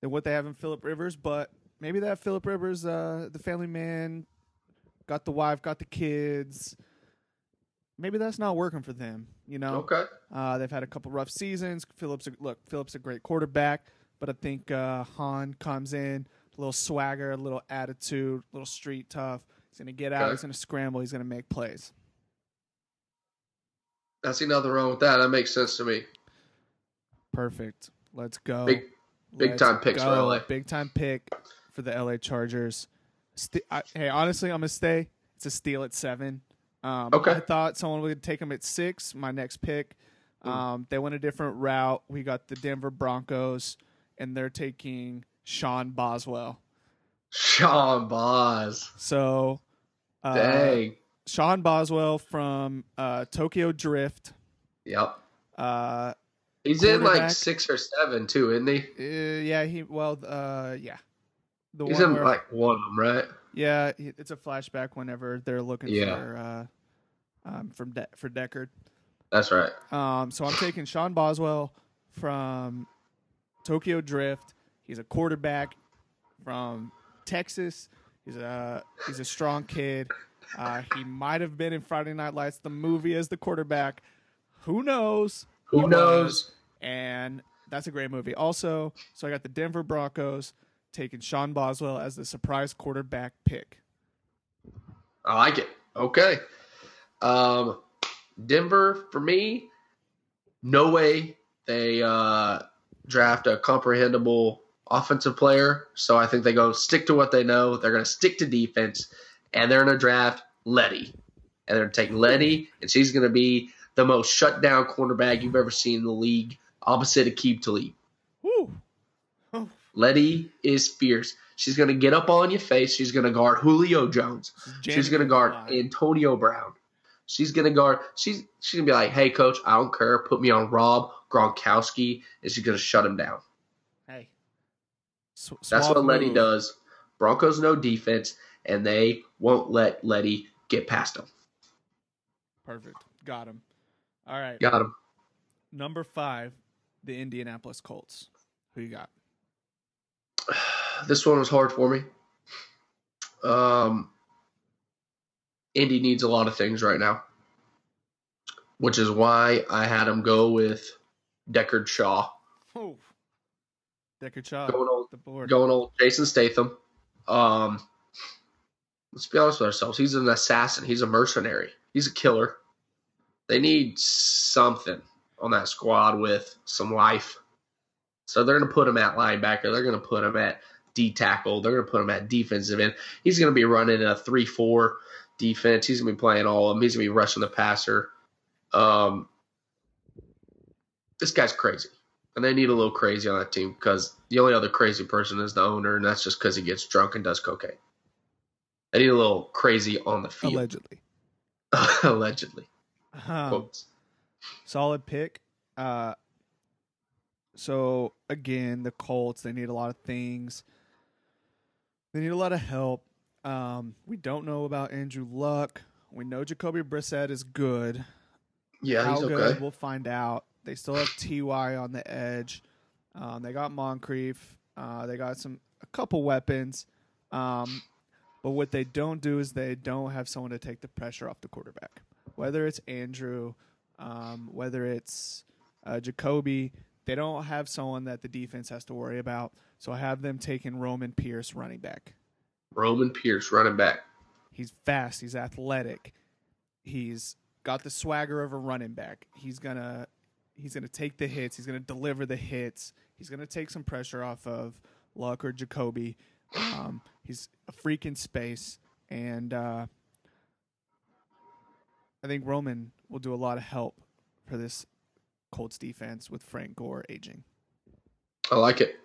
than what they have in Philip Rivers, but maybe that Philip Rivers, uh, the family man, got the wife, got the kids. Maybe that's not working for them. You know, okay. uh, they've had a couple rough seasons. Phillips, look, Phillips a great quarterback, but I think uh, Han comes in a little swagger, a little attitude, a little street tough. He's gonna get out. Okay. He's gonna scramble. He's gonna make plays. I see nothing wrong with that. That makes sense to me. Perfect. Let's go. Big- big Let's time picks for. LA. Big time pick for the LA Chargers. St- I, hey, honestly, I'm gonna stay. It's a steal at seven. Um, Okay. I thought someone would take them at six. My next pick. Mm. Um, they went a different route. We got the Denver Broncos, and they're taking Sean Boswell. Sean Boz. So, uh, Dang. Sean Boswell from uh, Tokyo Drift. Yep. Uh, He's in like six or seven too, isn't he? uh, yeah, he well, uh, yeah. The He's one in where- like one of them, right? Yeah, it's a flashback whenever they're looking Yeah. for uh, um, from De- for Deckard. That's right. Um, so I'm taking Sean Boswell from Tokyo Drift. He's a quarterback from Texas. He's a he's a strong kid. Uh, he might have been in Friday Night Lights, the movie, as the quarterback. Who knows? Who knows? And that's a great movie. Also, so I got the Denver Broncos taking Sean Boswell as the surprise quarterback pick. I like it. Okay. Um, Denver for me, no way they uh, draft a comprehensible offensive player. So I think they go stick to what they know. They're going to stick to defense, and they're going to draft Letty, and they're going to take Letty, and she's going to be the most shut down cornerback you've ever seen in the league, opposite Aqib Talib. Letty is fierce. She's going to get up on your face. She's going to guard Julio Jones. She's going to guard Antonio Brown. She's going to guard. She's she's going to be like, "Hey, coach, I don't care. Put me on Rob Gronkowski," and she's going to shut him down. Hey. S- That's what Letty move. does. Broncos no defense, and they won't let Letty get past them. Perfect. Got him. All right. Got him. Number five, the Indianapolis Colts. Who you got? This one was hard for me. Um, Indy needs a lot of things right now, which is why I had him go with Deckard Shaw. Oh. Deckard Shaw. Going on, the board. going on Jason Statham. Um, let's be honest with ourselves. He's an assassin. He's a mercenary. He's a killer. They need something on that squad with some life. So they're going to put him at linebacker. They're going to put him at D tackle. They're going to put him at defensive end. He's going to be running a three-four defense. He's going to be playing all of them. He's going to be rushing the passer. Um, this guy's crazy and they need a little crazy on that team because the only other crazy person is the owner, and that's just because he gets drunk and does cocaine. They need a little crazy on the field, Allegedly. allegedly. Um, Quotes. solid pick. Uh, so again, the Colts they need a lot of things. They need a lot of help. Um, we don't know about Andrew Luck. We know Jacoby Brissett is good. Yeah, How he's good okay. we'll find out. They still have Ty on the edge. Um, they got Moncrief. Uh, they got some a couple weapons. Um, but what they don't do is they don't have someone to take the pressure off the quarterback. Whether it's Andrew, um, whether it's uh, Jacoby, they don't have someone that the defense has to worry about. So I have them taking Roman Pearce, running back. Roman Pearce running back. He's fast. He's athletic. He's got the swagger of a running back. He's gonna he's gonna take the hits. He's gonna deliver the hits. He's gonna take some pressure off of Luck or Jacoby. Um, he's a freak in space, and uh, I think Roman will do a lot of help for this Colts defense with Frank Gore aging. I like it.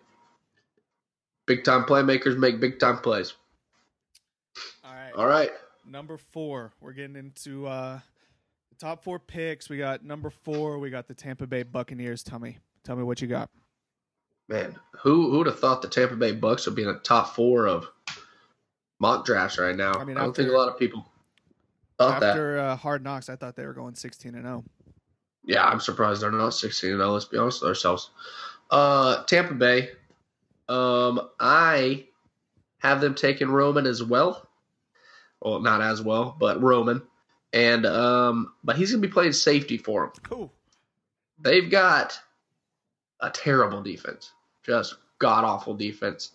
Big time playmakers make big time plays. All right. All right. Number four, we're getting into uh, the top four picks. We got number four. We got the Tampa Bay Buccaneers. Tell me, tell me what you got. Man, who who would have thought the Tampa Bay Bucks would be in the top four of mock drafts right now? I mean, I, don't think a lot of people thought that. After uh, Hard Knocks, I thought they were going sixteen and oh. zero. Yeah, I'm surprised they're not 16 0. Let's be honest with ourselves. Uh, Tampa Bay. Um, I have them taking Roman as well. Well, not as well, but Roman. And um, but he's gonna be playing safety for them. Cool. They've got a terrible defense, just god awful defense.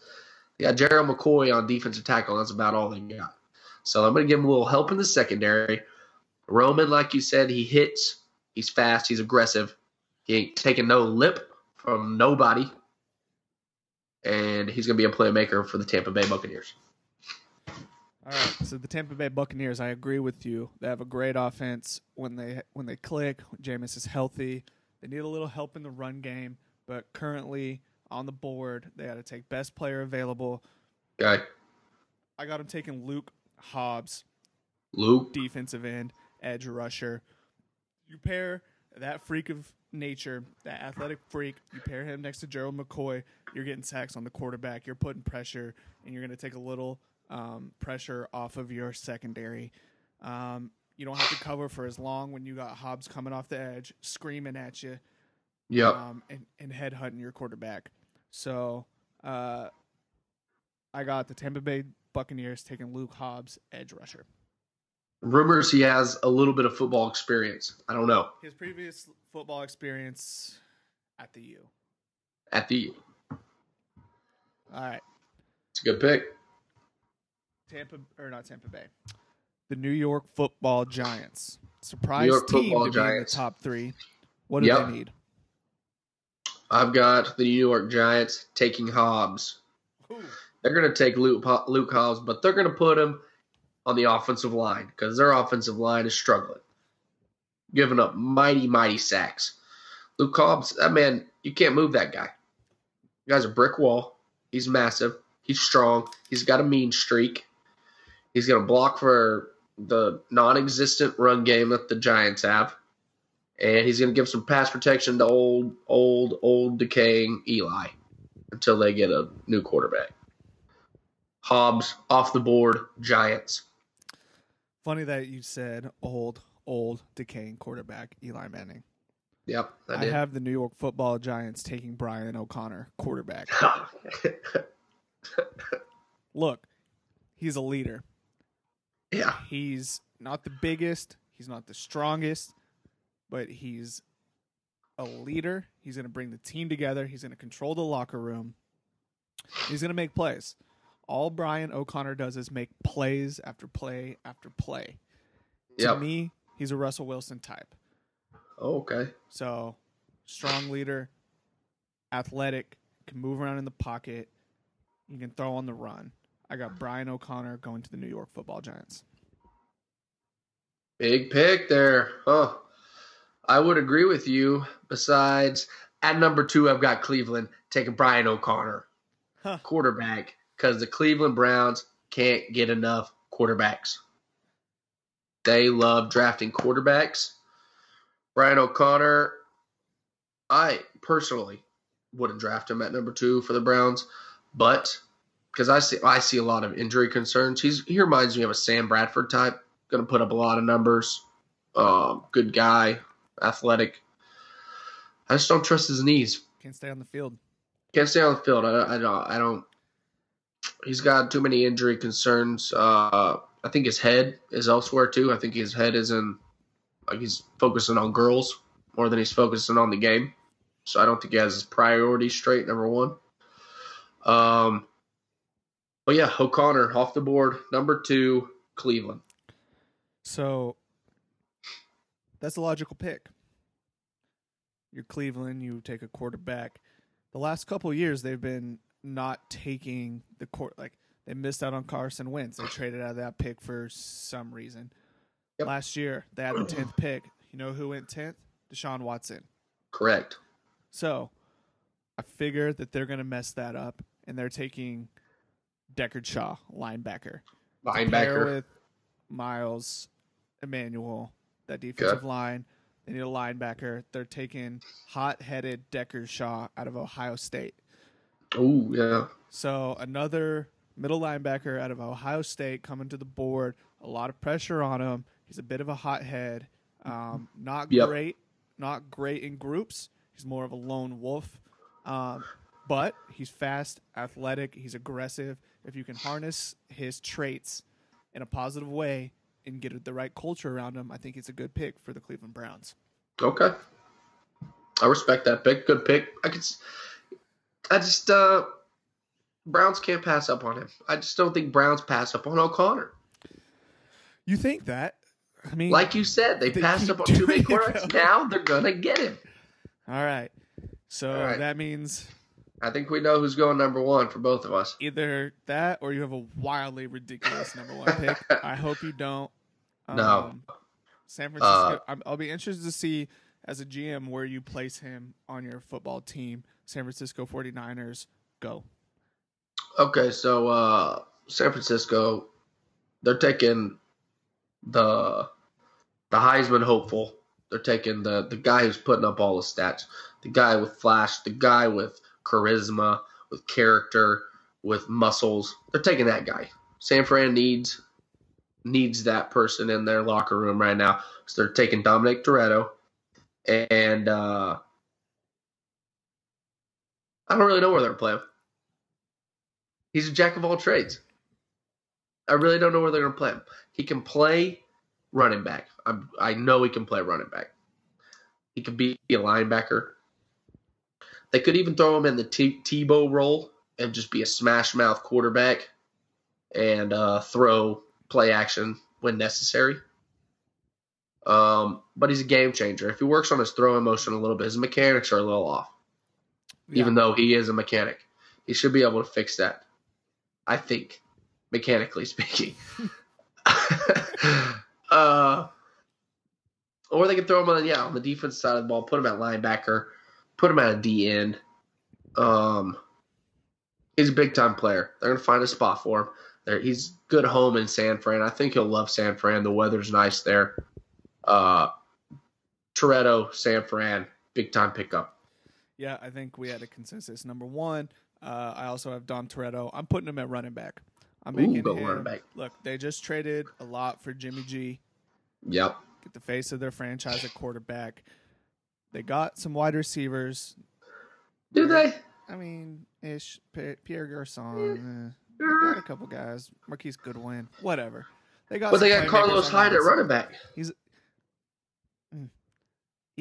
They got Gerald McCoy on defensive tackle. That's about all they got. So I'm gonna give him a little help in the secondary. Roman, like you said, he hits. He's fast. He's aggressive. He ain't taking no lip from nobody. And he's gonna be a playmaker for the Tampa Bay Buccaneers. All right. So the Tampa Bay Buccaneers, I agree with you. They have a great offense when they when they click. When Jameis is healthy. They need a little help in the run game, but currently on the board, they got to take best player available. Okay, I got him taking Luke Hobbs, Luke. defensive end, edge rusher. You pair that freak of nature, that athletic freak, you pair him next to Gerald McCoy, you're getting sacks on the quarterback, you're putting pressure, and you're going to take a little um, pressure off of your secondary. Um, you don't have to cover for as long when you got Hobbs coming off the edge, screaming at you, Yep. um, and, and headhunting your quarterback. So uh, I got the Tampa Bay Buccaneers taking Luke Hobbs, edge rusher. Rumors he has a little bit of football experience. I don't know. His previous football experience at the U. At the, U. All right, it's a good pick. Tampa or not Tampa Bay, the New York Football Giants. surprise team to Giants. be in the top three. What do Yep. they need? I've got the New York Giants taking Hobbs. They're going to take Luke, Luke Hobbs, but they're going to put him on the offensive line because their offensive line is struggling, giving up mighty, mighty sacks. Luke Hobbs, that man, you can't move that guy. The guy's a brick wall. He's massive. He's strong. He's got a mean streak. He's going to block for the non-existent run game that the Giants have, and he's going to give some pass protection to old, old, old decaying Eli until they get a new quarterback. Hobbs off the board. Giants. Funny that you said old, old, decaying quarterback Eli Manning. Yep, I I, have the New York Football Giants taking Brian O'Connor, quarterback. Look, he's a leader. yeah, He's not the biggest, he's not the strongest, but he's a leader. He's going to bring the team together. He's going to control the locker room. He's going to make plays. All Brian O'Connor does is make plays after play after play. To me, he's a Russell Wilson type. Oh, okay. So, strong leader, athletic, can move around in the pocket. You can throw on the run. I got Brian O'Connor going to the New York Football Giants. Big pick there. Huh. I would agree with you. Besides, at number two, I've got Cleveland taking Brian O'Connor, Huh. quarterback, because the Cleveland Browns can't get enough quarterbacks. They love drafting quarterbacks. Brian O'Connor, I personally wouldn't draft him at number two for the Browns, but because I see I see a lot of injury concerns. He's he reminds me of a Sam Bradford type. Going to put up a lot of numbers. Um, good guy, athletic. I just don't trust his knees. Can't stay on the field. Can't stay on the field. I, I don't. I don't. He's got too many injury concerns. Uh, I think his head is elsewhere too. I think his head is in, like he's focusing on girls more than he's focusing on the game. So I don't think he has his priorities straight. Number one. Um, but yeah, O'Connor off the board. Number two, Cleveland. So that's a logical pick. You're Cleveland, you take a quarterback. The last couple years they've been not taking the court like they missed out on Carson Wentz. They traded out of that pick for some reason. Yep. Last year they had the tenth pick. You know who went tenth? Deshaun Watson. Correct. So I figure that they're gonna mess that up and they're taking Deckard Shaw, linebacker. Linebacker. with Miles, Emmanuel, that defensive line. They need a linebacker. They're taking hot-headed Deckard Shaw out of Ohio State. Ooh, yeah. So another middle linebacker out of Ohio State coming to the board. A lot of pressure on him. He's a bit of a hothead. Um, not Yep. great. Not great in groups. He's more of a lone wolf. Um, but he's fast, athletic. He's aggressive. If you can harness his traits in a positive way and get the right culture around him, I think he's a good pick for the Cleveland Browns. Okay. I respect that pick. Good pick. I could. I just uh, Browns can't pass up on him. I just don't think Browns pass up on O'Connor. You think that? I mean, Like you said, they They passed up on too many quarterbacks. Now they're gonna get him. all right. So All right. that means I think we know who's going number one for both of us. either that or you have a wildly ridiculous number one pick. I hope you don't. Um, No. San Francisco. Uh, I'm, I'll be interested to see as a GM where you place him on your football team. San Francisco 49ers, go. Okay, so uh, San Francisco, they're taking the the Heisman hopeful. They're taking the the guy who's putting up all the stats, the guy with flash, the guy with charisma, with character, with muscles. They're taking that guy. San Fran needs needs that person in their locker room right now. So they're taking Dominic Toretto, and uh, I don't really know where they're playing. He's a jack of all trades. I really don't know where they're going to play him. He can play running back. I'm, I know he can play running back. He could be a linebacker. They could even throw him in the T- Tebow role and just be a smash mouth quarterback and uh, throw play action when necessary. Um, but he's a game changer. If he works on his throwing motion a little bit, his mechanics are a little off. Even though he is a mechanic, he should be able to fix that. I think, mechanically speaking. uh, or they can throw him on yeah on the defense side of the ball, put him at linebacker, put him at a D end. Um, he's a big time player. They're gonna find a spot for him. There, he's good home in San Fran. I think he'll love San Fran. The weather's nice there. Uh, Toretto, San Fran, big time pickup. Yeah, I think we had a consensus. Number one, uh, I also have Dom Toretto. I'm putting him at running back. I'm Ooh, making go him. running back. Look, they just traded a lot for Jimmy G. Yep. Get the face of their franchise at quarterback. They got some wide receivers. Do they? I mean, ish. Pierre Garcon. Eh. They got a couple guys. Marquise Goodwin. Whatever. They got. But they got Carlos Hyde at running back. he's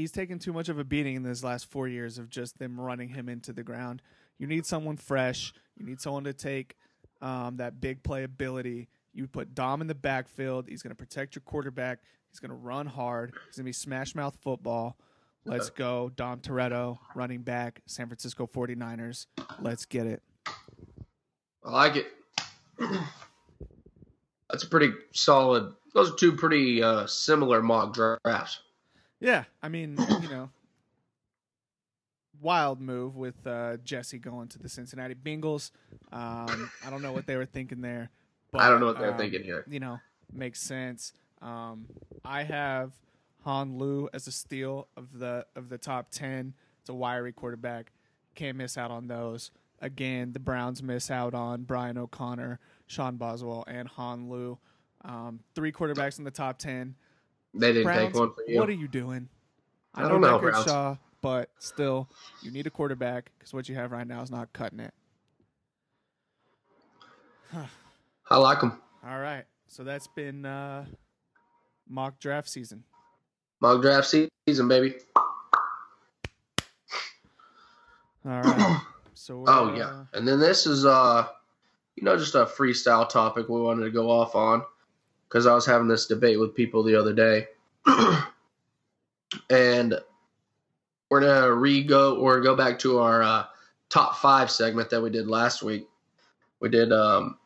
taken too much of a beating in this last four years of just them running him into the ground. You need someone fresh. You need someone to take um, that big play ability. You put Dom in the backfield. He's going to protect your quarterback. He's going to run hard. He's going to be smash mouth football. Let's go. Dom Toretto, running back, San Francisco 49ers. Let's get it. I like it. That's a pretty solid. Those are two pretty uh, similar mock drafts. Yeah, I mean, you know, wild move with uh, Jesse going to the Cincinnati Bengals. Um, I don't know what they were thinking there. But, I don't know what they're um, thinking here. You know, makes sense. Um, I have Han Lue as a steal of the of the top ten. It's a wiry quarterback. Can't miss out on those. Again, the Browns miss out on Brian O'Connor, Sean Boswell, and Han Lue. Um, three quarterbacks in the top ten. They didn't Browns, take one for you. What are you doing? I don't know, Browns. Shaw, but still, you need a quarterback because what you have right now is not cutting it. I like them. All right, so that's been uh, mock draft season. Mock draft season, baby. All right, so Oh uh, yeah, and then this is uh, you know, just a freestyle topic we wanted to go off on because I was having this debate with people the other day, and we're gonna re go or go back to our uh, top five segment that we did last week. We did um,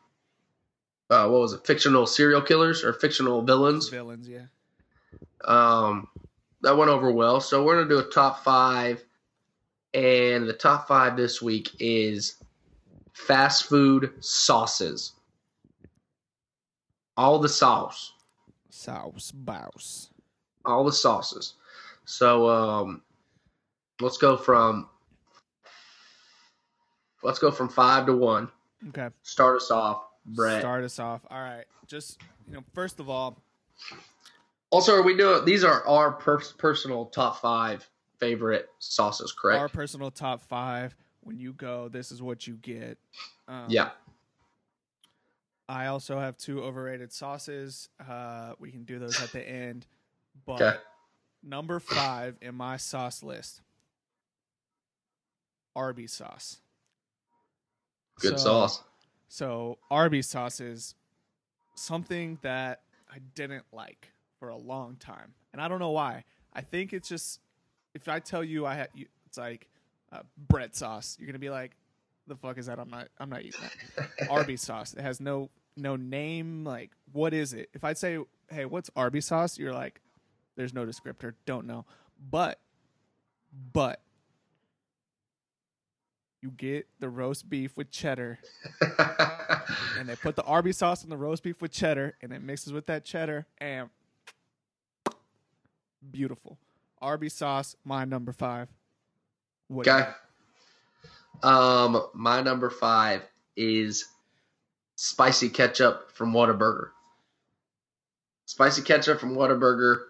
uh, what was it? Fictional serial killers or fictional villains. villains. Yeah, Um, that went over well. So we're gonna do a top five, and the top five this week is fast food sauces. All the sauce, sauce bouse. all the sauces. So um, let's go from let's go from five to one. Okay, Start us off, Brett. start us off. All right, just you know, first of all, Also, are we doing these are our per- personal top five favorite sauces? Correct. our personal top five. When you go, this is what you get. Um, yeah. I also have two overrated sauces. Uh, we can do those at the end. But Okay. number five in my sauce list, Arby's sauce. Good So- sauce. So Arby's sauce is something that I didn't like for a long time, and I don't know why. I think it's just if I tell you I had, it's like uh, bread sauce. You're gonna be like, "The fuck is that?" I'm not. I'm not eating that. Arby's sauce. It has no no name. Like, what is it? If I say, "Hey, what's Arby's sauce?" You're like, "There's no descriptor. Don't know." But, but, you get the roast beef with cheddar, and they put the Arby's sauce on the roast beef with cheddar, and it mixes with that cheddar, and beautiful. Arby's sauce, my number five. What Okay. Um, my number five is spicy ketchup from Whataburger. Spicy ketchup from Whataburger,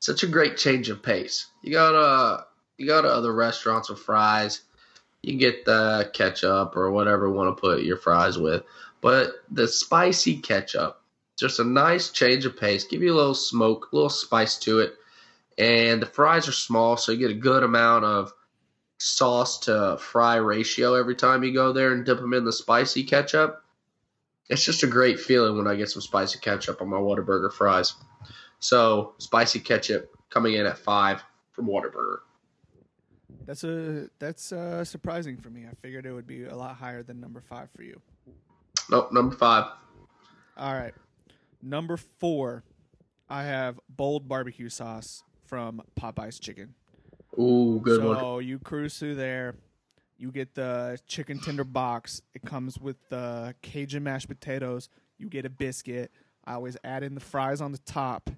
such a great change of pace. You go to you go to other restaurants with fries, you get the ketchup or whatever you want to put your fries with, but the spicy ketchup, just a nice change of pace, give you a little smoke, a little spice to it, and the fries are small, so you get a good amount of sauce to fry ratio every time you go there and dip them in the spicy ketchup. It's just a great feeling when I get some spicy ketchup on my Whataburger fries. So spicy ketchup coming in at five from Whataburger. That's a that's uh, surprising for me. I figured it would be a lot higher than number five for you. Nope, number five. All right, number four, I have bold barbecue sauce from Popeye's Chicken. Ooh, good so one. So you cruise through there, you get the chicken tender box. It comes with the Cajun mashed potatoes. You get a biscuit. I always add in the fries on the top.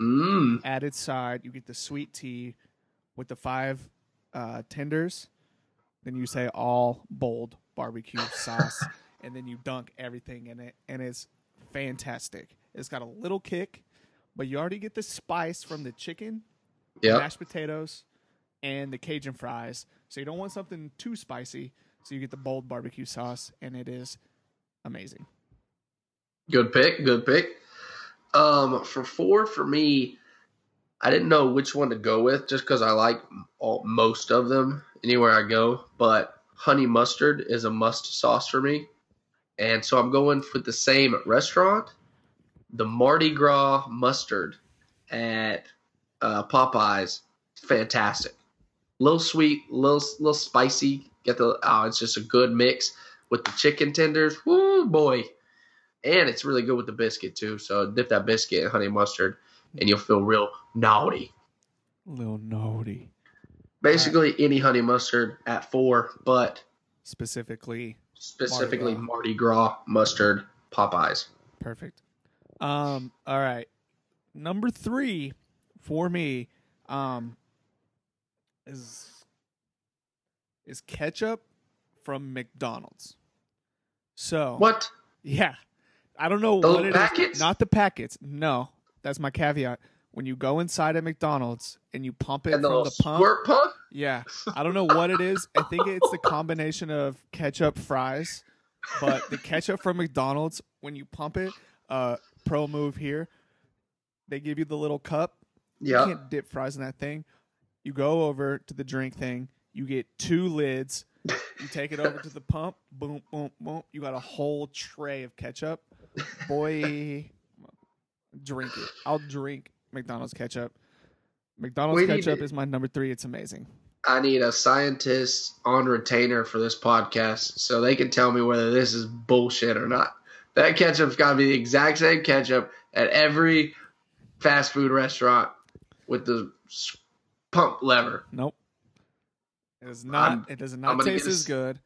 Mmm. Added side, you get the sweet tea with the five uh, tenders. Then you say all bold barbecue sauce, and then you dunk everything in it, and it's fantastic. It's got a little kick, but you already get the spice from the chicken, Yep. mashed potatoes, and the Cajun fries. So you don't want something too spicy. So you get the bold barbecue sauce, and it is amazing. Good pick. Good pick. Um, for four, for me, I didn't know which one to go with just because I like all, most of them anywhere I go. But honey mustard is a must sauce for me, and so I'm going with the same restaurant, the Mardi Gras mustard at uh, Popeyes. Fantastic, little sweet, little little spicy. Get the oh, it's just a good mix with the chicken tenders. Woo boy and it's really good with the biscuit too. So dip that biscuit in honey mustard, and you'll feel real naughty. Little naughty. Basically, any honey mustard at four, but Specifically, specifically Mardi Mardi Gras, mustard Popeyes. Perfect. Um, all right. Number three for me, um, is is ketchup from McDonald's. So What? Yeah, I don't know what it is. packets? Not the packets. No, that's my caveat. When you go inside a McDonald's and you pump it And from the pump, pump? yeah, I don't know what it is. I think it's the combination of ketchup fries, but the ketchup from McDonald's when you pump it, uh, pro move here, they give you the little cup. Yeah, you can't dip fries in that thing. You go over to the drink thing. You get two lids. You take it over to the pump. Boom, boom, boom. You got a whole tray of ketchup. Boy, drink it. I'll drink McDonald's ketchup. McDonald's We ketchup is my number three. It's amazing. I need a scientist on retainer for this podcast so they can tell me whether this is bullshit or not. That ketchup's got to be the exact same ketchup at every fast food restaurant with the pump lever. Nope. It is not. I'm- it does not taste as good.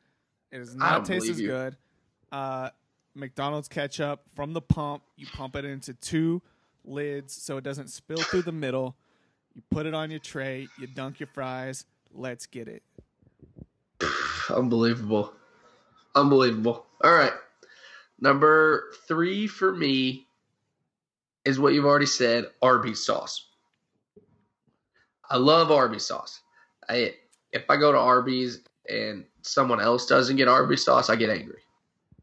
It does not taste as you. good. Uh, McDonald's ketchup from the pump. You pump it into two lids so it doesn't spill through the middle. You put it on your tray. You dunk your fries. Let's get it. Unbelievable. Unbelievable. All right. Number three for me is what you've already said Arby's sauce. I love Arby's sauce. I if I go to Arby's and someone else doesn't get Arby's sauce, I get angry.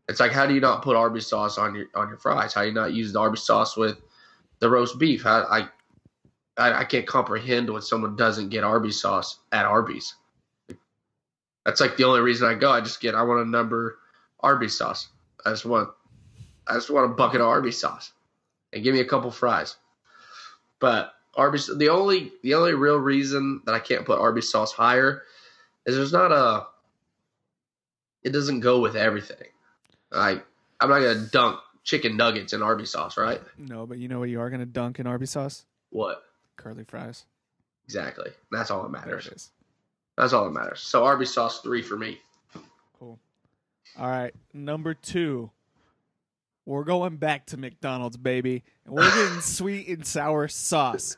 It's like how do you not put Arby's sauce on your on your fries? How do you not use the Arby's sauce with the roast beef? I I, I, can't comprehend when someone doesn't get Arby's sauce at Arby's. That's like the only reason I go. I just get I want a number Arby's sauce. I just want I just want a bucket of Arby's sauce. And give me a couple fries. But Arby's the only the only real reason that I can't put Arby's sauce higher is there's not a it doesn't go with everything. Like I'm not gonna dunk chicken nuggets in Arby's sauce, right? No, but you know what you are gonna dunk in Arby's sauce? What? Curly fries. Exactly. That's all that matters. That's all that matters. So Arby's sauce three for me. Cool. All right, number two. We're going back to McDonald's, baby, and we're getting sweet and sour sauce.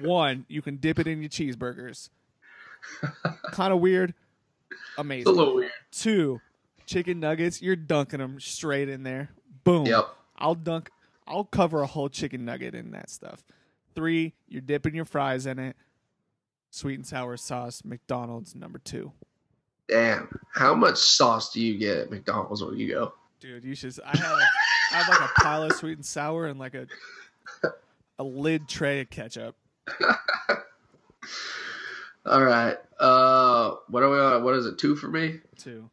One, you can dip it in your cheeseburgers. kind of weird. It's Amazing. a little weird. Two, chicken nuggets. You're dunking them straight in there. Boom. Yep. I'll dunk. I'll cover a whole chicken nugget in that stuff. Three, you're dipping your fries in it. Sweet and sour sauce. McDonald's number two. Damn. How much sauce do you get at McDonald's when you go? Dude, you should. I have, I have like a pile of sweet and sour and like a a lid tray of ketchup. All right. Uh, what are we on? What is it? Two for me. Two.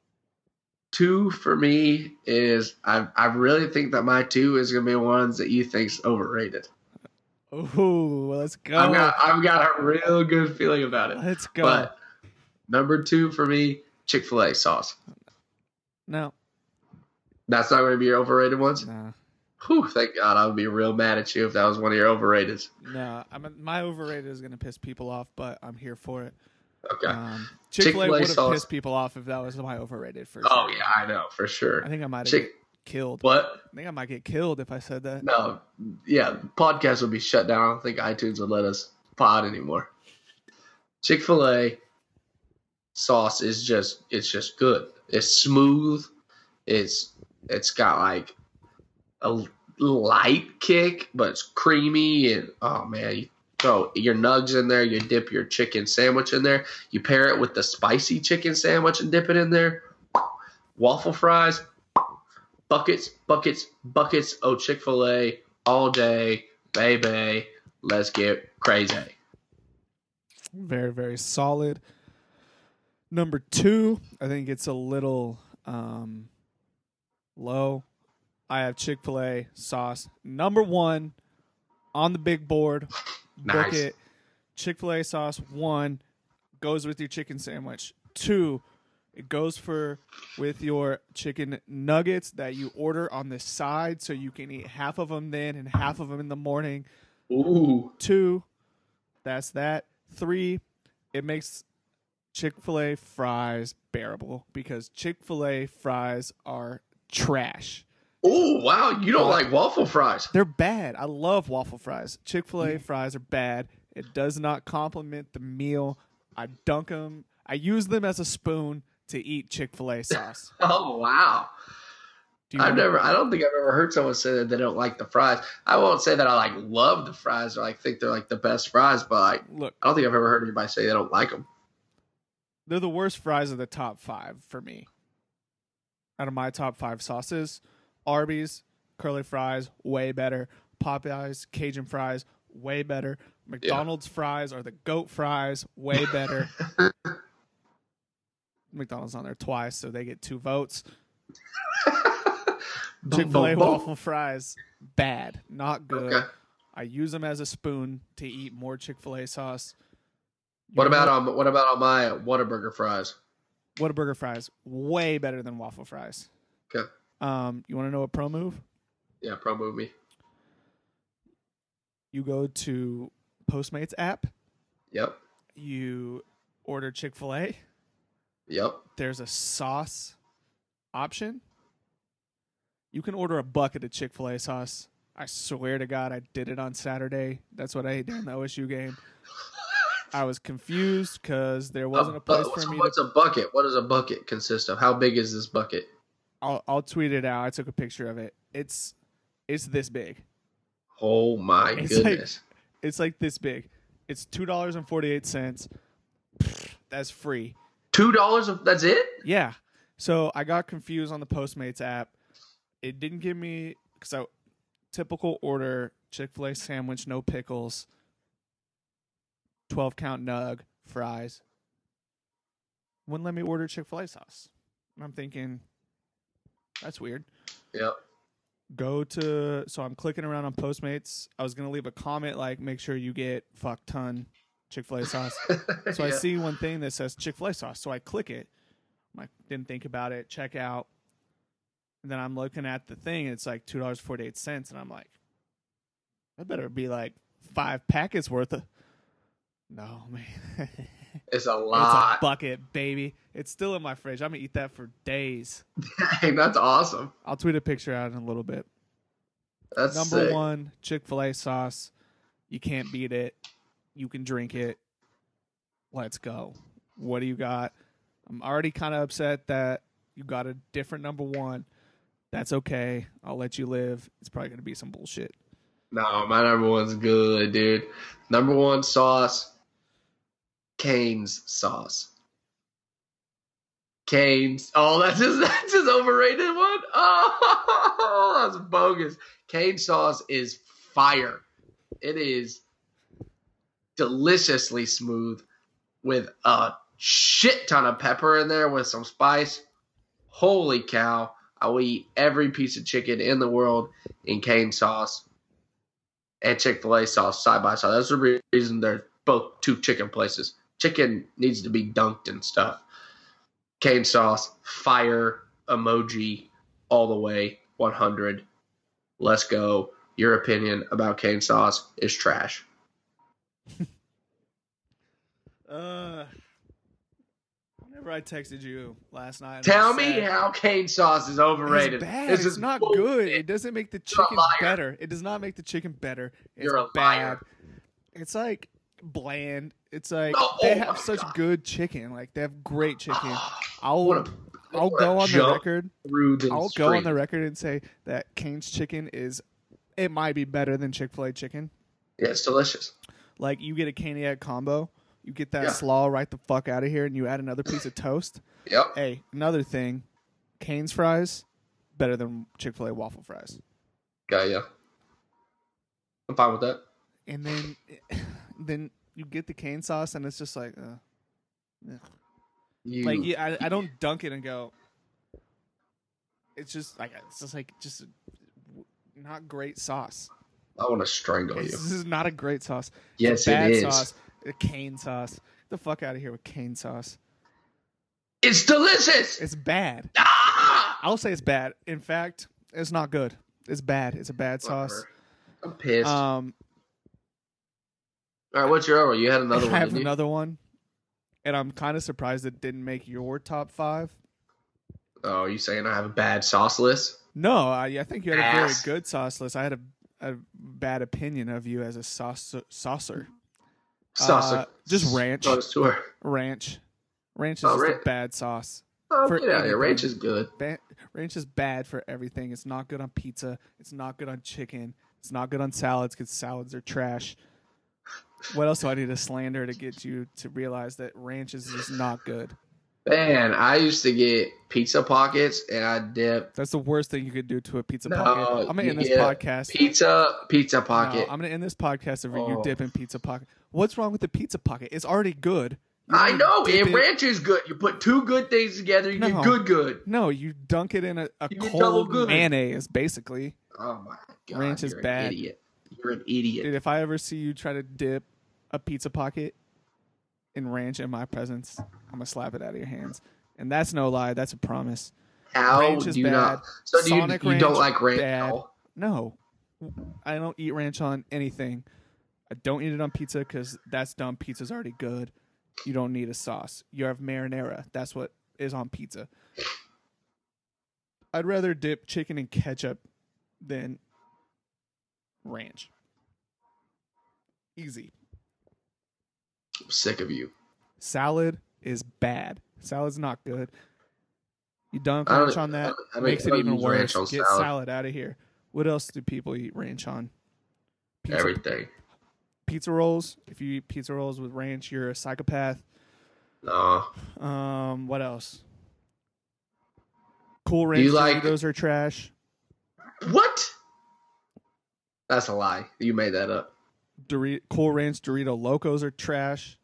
Two for me is I. I really think that my two is gonna be ones that you think's overrated. Ooh, let's go. I've got I've got a real good feeling about it. let's go. But number two for me, Chick Fil A sauce. no, That's not going to be your overrated ones. no, Whew, thank God, I would be real mad at you if that was one of your overrated. no. I'm my overrated is gonna piss people off, but I'm here for it. Okay. Um, Chick Fil A would have pissed people off if that was my overrated for oh sure. yeah, I know for sure. I think I might have Chick. killed. What? I think I might get killed if I said that. No. Yeah, podcast would be shut down. I don't think iTunes would let us pod anymore. Chick Fil A sauce is just it's just good. It's smooth. It's it's got like a light kick, but it's creamy and oh man, you throw your nugs in there, you dip your chicken sandwich in there, you pair it with the spicy chicken sandwich and dip it in there. Waffle fries, buckets, buckets, buckets of Chick fil A all day, baby. Let's get crazy. Very, very solid. Number two, I think it's a little um, low. I have Chick fil A sauce. Number one on the big board. Book Nice. it. Chick fil A sauce, one, goes with your chicken sandwich. Two, it goes for with your chicken nuggets that you order on the side so you can eat half of them then and half of them in the morning. Ooh. Two, that's that. Three, it makes Chick fil A fries bearable because Chick fil A fries are trash. Oh wow. You don't like waffle fries. They're bad. I love waffle fries. Chick fil A mm. fries are bad. It does not complement the meal. I dunk them, I use them as a spoon to eat Chick fil A sauce. Oh, wow. I've never, I don't think I've ever heard someone say that they don't like the fries. I won't say that I like love the fries or like think they're like the best fries, but like, Look, I don't think I've ever heard anybody say they don't like them. they're the worst fries of the top five for me. Out of my top five sauces, Arby's, curly fries, way better. Popeyes, Cajun fries, way better. McDonald's fries are the goat fries, way better. McDonald's on there twice, so they get two votes. Chick fil A waffle fries, bad, not good. Okay. I use them as a spoon to eat more Chick fil A sauce. You What about on what about on my Whataburger fries? Whataburger fries, way better than waffle fries. Okay. Um, you want to know a pro move? Yeah, pro move me. You go to Postmates app, Yep. you order Chick fil A, Yep. there's a sauce option. You can order a bucket of Chick fil A sauce. I swear to God, I did it on Saturday. That's what I ate during the OSU game. I was confused because there wasn't a oh, place for me to. what's a bucket? What does a bucket consist of? How big is this bucket? I'll, I'll tweet it out. I took a picture of it. It's it's this big. Oh my It's like- goodness. It's like this big. It's two dollars and forty eight cents. That's free. Two dollars that's it? Yeah. So I got confused on the Postmates app. It didn't give me because I typical order Chick Fil A sandwich, no pickles, twelve count nug, fries. Wouldn't let me order Chick Fil A sauce. And I'm thinking, that's weird. Yep. Go to so I'm clicking around on Postmates. I was gonna leave a comment like, make sure you get fuck ton Chick Fil A sauce. So I see one thing that says Chick Fil A sauce. So I click it. Like, didn't think about it. Check out. And then I'm looking at the thing. And it's like two dollars forty eight cents, and I'm like, that better be like five packets worth of. No man, It's a it's a lot. bucket, baby. It's still in my fridge. I'm gonna eat that for days. Dang, that's awesome. I'll tweet a picture out in a little bit. That's Number sick. one, Chick Fil A sauce. You can't beat it. You can drink it. Let's go. What do you got? I'm already kind of upset that you got a different number one. That's okay. I'll let you live. It's probably gonna be some bullshit. No, my number one's good, dude. Number one sauce, Cane's sauce. Cane's. Oh, that's his. That's his overrated one. Oh, that's bogus. Cane sauce is fire. It is deliciously smooth with a shit ton of pepper in there with some spice. Holy cow! I will eat every piece of chicken in the world in cane sauce and Chick Fil A sauce side by side. That's the reason they're both two chicken places. Chicken needs to be dunked and stuff. Cane sauce, fire emoji, all the way, 100. Let's go. Your opinion about cane sauce is trash. Uh, whenever I texted you last night, Tell me said, how cane sauce is overrated. It's bad. This It's not bullshit. good. It doesn't make the chicken better. It does not make the chicken better. It's You're a bad. liar. It's like bland. It's like they oh have such God. good chicken. Like they have great chicken. I'll a- I'll go on the record. I'll go on the record and say that Cane's chicken is it might be better than Chick Fil A chicken. Yeah, it's delicious. Like you get a Caniac combo, you get that Yeah. slaw right the fuck out of here, and you add another piece of toast. Yep. Hey, another thing, Cane's fries better than Chick Fil A waffle fries. Got yeah. I'm fine with that. And then, then you get the cane sauce, and it's just like, uh, ugh. You, like yeah, I, I don't dunk it and go. It's just like it's just like just not great sauce. I want to strangle It's- you. This is not a great sauce. It's Yes, bad it is. sauce. A cane sauce. Get the fuck out of here with cane sauce. It's delicious. It's bad. ah! I'll say it's bad. In fact, it's not good. It's bad. It's a bad sauce. I'm pissed. Um, All right, what's your over? You had another one. I have another one, and I'm kind of surprised it didn't make your top five. Oh, you saying I have a bad sauce list? No, I, I think you had a very good sauce list. I had a, a bad opinion of you as a sauce saucer. Sauce. Uh, just ranch. Ranch, ranch is Oh, just a bad sauce. Oh, get out of here. Ranch is good. Ba- ranch is bad for everything. It's not good on pizza. It's not good on chicken. It's not good on salads because salads are trash. What else do I need to slander to get you to realize that ranch is just not good? Man, I used to get pizza pockets and I dip That's the worst thing you could do to a pizza No, pocket. I'm gonna end this podcast. pizza pizza No, pocket. I'm gonna end this podcast over you Oh. dipping pizza pocket. What's wrong with the pizza pocket? It's already good. You I know, and it- ranch is good. You put two good things together, you No. get good, good. No, you dunk it in a, a You get double cold mayonnaise, basically. Oh my god, Ranch is you're bad. An idiot. You're an idiot. Dude, if I ever see you try to dip a pizza pocket in ranch in my presence, I'm gonna slap it out of your hands. And that's no lie. That's a promise. How ranch do is you bad. not? So do you, Sonic you ranch, don't like ranch? bad. No, I don't eat ranch on anything. I don't eat it on pizza because that's dumb. Pizza's already good. You don't need a sauce. You have marinara. That's what is on pizza. I'd rather dip chicken in ketchup than ranch. Easy. I'm sick of you. Salad is bad. Salad's not good. You dunk don't- ranch on that, I mean, makes I it even worse. Get salad. salad out of here. What else do people eat ranch on? Pizza, Everything. pizza rolls. If you eat pizza rolls with ranch, you're a psychopath. No. Um, what else? Cool ranch you like- Doritos are trash. What? That's a lie. You made that up. Dori- cool ranch Dorito Locos are trash.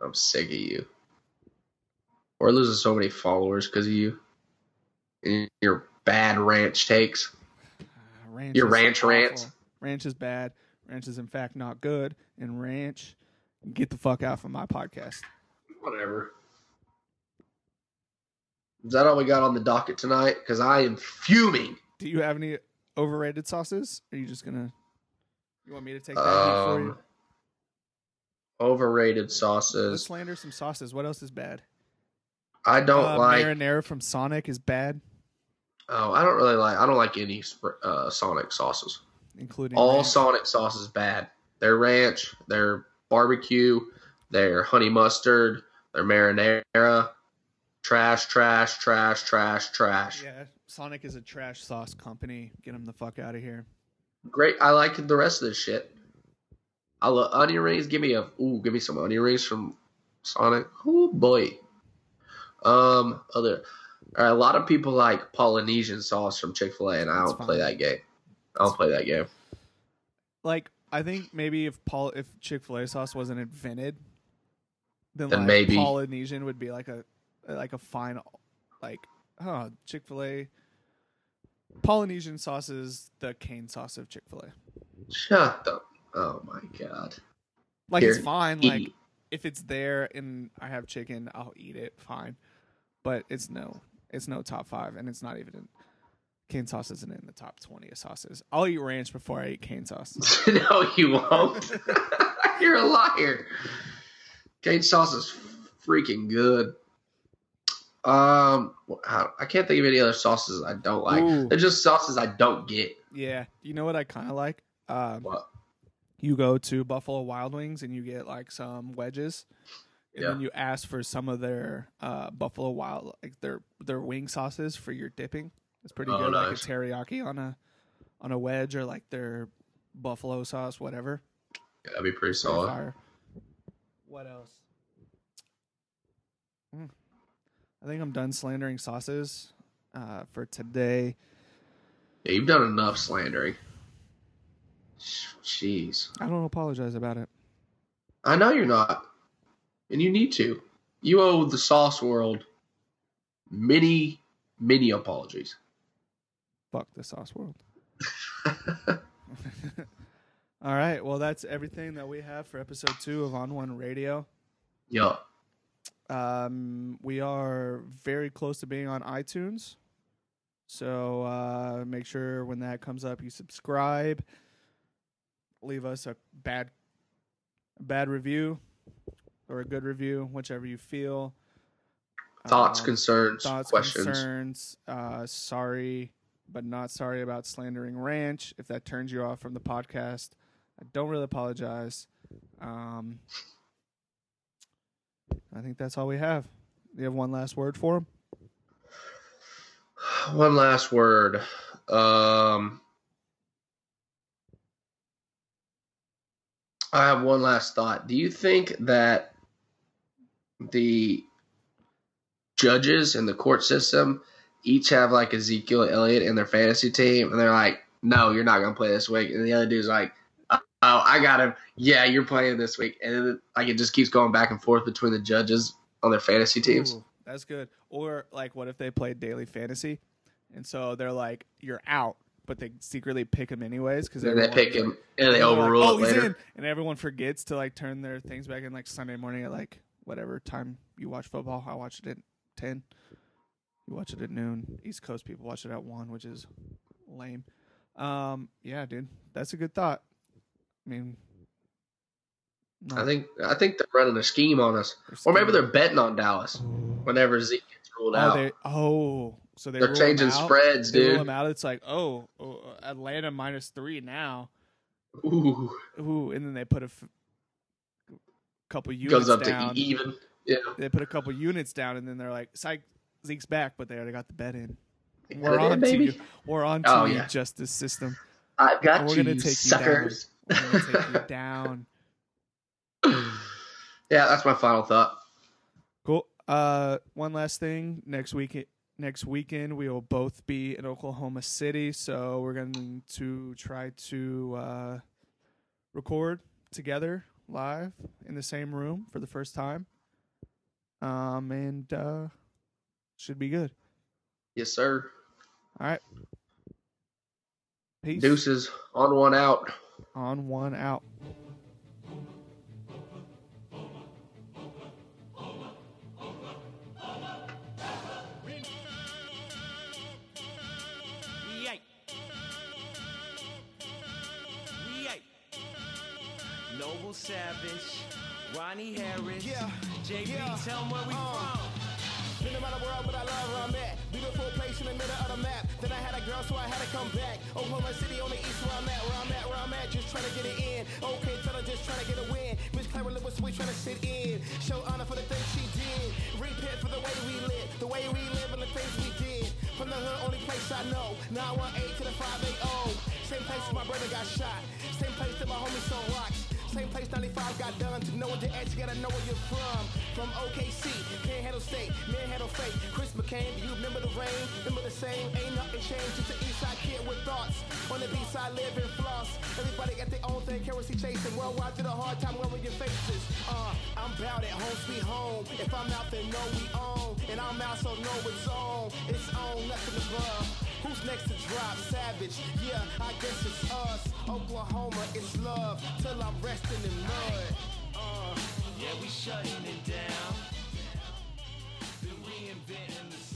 I'm sick of you. We're losing so many followers because of you. And your bad ranch takes. Uh, ranch Your ranch rants? Ranch is bad. Ranch is in fact not good. And ranch, get the fuck out from my podcast. Whatever. Is that all we got on the docket tonight? Because I am fuming. Do you have any overrated sauces? Are you just gonna? You want me to take that heat for you? Um, overrated Let's sauces. slander some sauces. What else is bad? I don't uh, like. marinara from Sonic is bad, Oh, I don't really like. I don't like any uh, Sonic sauces. including All ranch. Sonic sauces. bad. Their ranch, their barbecue, their honey mustard, their marinara, trash, trash, trash, trash, trash. Yeah, Sonic is a trash sauce company. Get them the fuck out of here. Great. I like the rest of this shit. I love onion rings. Give me a ooh, give me some onion rings from Sonic. Oh boy. Um, other. A lot of people like Polynesian sauce from Chick Fil A, and I That's don't play that game. I don't play that game. Like, I think maybe if Paul, if Chick Fil A sauce wasn't invented, then, Then like maybe. Polynesian would be like a like a fine, like oh Chick Fil A. Polynesian sauce is the cane sauce of Chick Fil A. Shut the. Oh my god. Like Here, it's fine. Like if it's there and I have chicken, I'll eat it. Fine, but it's no, it's no top five, and it's not even. In, cane sauce isn't in the top twenty of sauces. I'll eat ranch before I eat cane sauce. no, you won't. You're a liar. Cane sauce is freaking good. Um, I I can't think of any other sauces I don't like. Ooh. They're just sauces I don't get. yeah, you know what I kind of like. Um, What? you go to Buffalo Wild Wings and you get like some wedges, and then you ask for some of their uh, Buffalo Wild like their their wing sauces for your dipping. It's pretty Oh, good, like a teriyaki on a on a wedge or like their buffalo sauce, whatever. That'd be pretty Pretty solid. fire. What else? Mm. I think I'm done slandering sauces uh, for today. Yeah, you've done enough slandering. Jeez. I don't apologize about it. I know you're not. And you need to. You owe the sauce world many, many apologies. Fuck the sauce world. All right. Well, that's everything that we have for episode two of On One Radio. yeah. Um, we are very close to being on iTunes. So uh, make sure when that comes up, you subscribe. Leave us a bad, a bad review or a good review, whichever you feel. Thoughts, Um, concerns, thoughts, questions. concerns. Uh, sorry, but not sorry about slandering ranch. If that turns you off from the podcast, I don't really apologize. Um, I think that's all we have. You have one last word for him? One last word. Um, I have one last thought. Do you think that the judges in the court system each have like Ezekiel Elliott in their fantasy team, and they're like, "No, you're not gonna play this week," and the other dude's like, "Oh, I got him. Yeah, you're playing this week," and then like it just keeps going back and forth between the judges on their fantasy teams. Ooh, that's good. Or like, what if they played daily fantasy, and so they're like, "You're out," but they secretly pick him anyways because they pick him and they they're like, overrule oh, it later. in. and everyone forgets to like turn their things back in like Sunday morning at like whatever time you watch football. I watched it at ten. You watch it at noon. East Coast people watch it at one, which is lame. Um, yeah, dude, that's a good thought. I mean, no, I think I think they're running a scheme on us, or maybe they're betting on Dallas whenever Zeke gets ruled Oh, out. they, oh, so they They're changing spreads, They rule dude. out. It's like, oh, oh, Atlanta minus three now. Ooh, Ooh, and then they put a f- couple units goes up down. to even. Yeah, They put a couple units down, and then they're like, "Psych, Zeke's back," but they already got the bet in. We're on to you. We're on to Oh, you, yeah. justice system. I've got We're you, gonna take you suckers. We're gonna take you down. yeah, that's my final thought. Cool. Uh, one last thing. Next week, next weekend, we will both be in Oklahoma City, so we're going to try to uh, record together live in the same room for the first time. Um, and uh, should be good. Yes, sir. All right. Peace. Deuces on one out. On one out. Yay. Yay. Knoble Savage, Ronnie Harris, Yeah, JB, yeah, tell 'em where we uh. from. Been around the world, but I love where I'm at. Beautiful place in the middle of the map. Then I had a girl, so I had to come back. Oklahoma City on the east, where I'm at, where I'm at, where I'm at. Just trying to get it in. Okay, tell her just trying to get a win. Miss Clara Lip was sweet, trying to sit in. Show honor for the things she did. Repent for the way we live, the way we live and the things we did. From the hood, only place I know. 918 to the 580. Same place my brother got shot. Same place that my homies sold rocks. Same place 95 got done. To know what the edge, you gotta know where you're from. From OKC, Panhandle State, Manhandle Fate. Chris McCain, do you remember the rain? Remember the same? Ain't nothing changed. Just an east side kid with thoughts. On the beach side, live and floss. Everybody got their own thing, currency chasing. Worldwide through the hard time, wearing your faces. Uh, I'm bout it, home sweet home. If I'm out, then know we own. And I'm out, so know it's on. It's on, nothing above. Who's next to drop? Savage. Yeah, I guess it's us. Oklahoma, it's love. Till I'm resting in mud. Uh. Yeah, we shutting it down. Been reinventing the.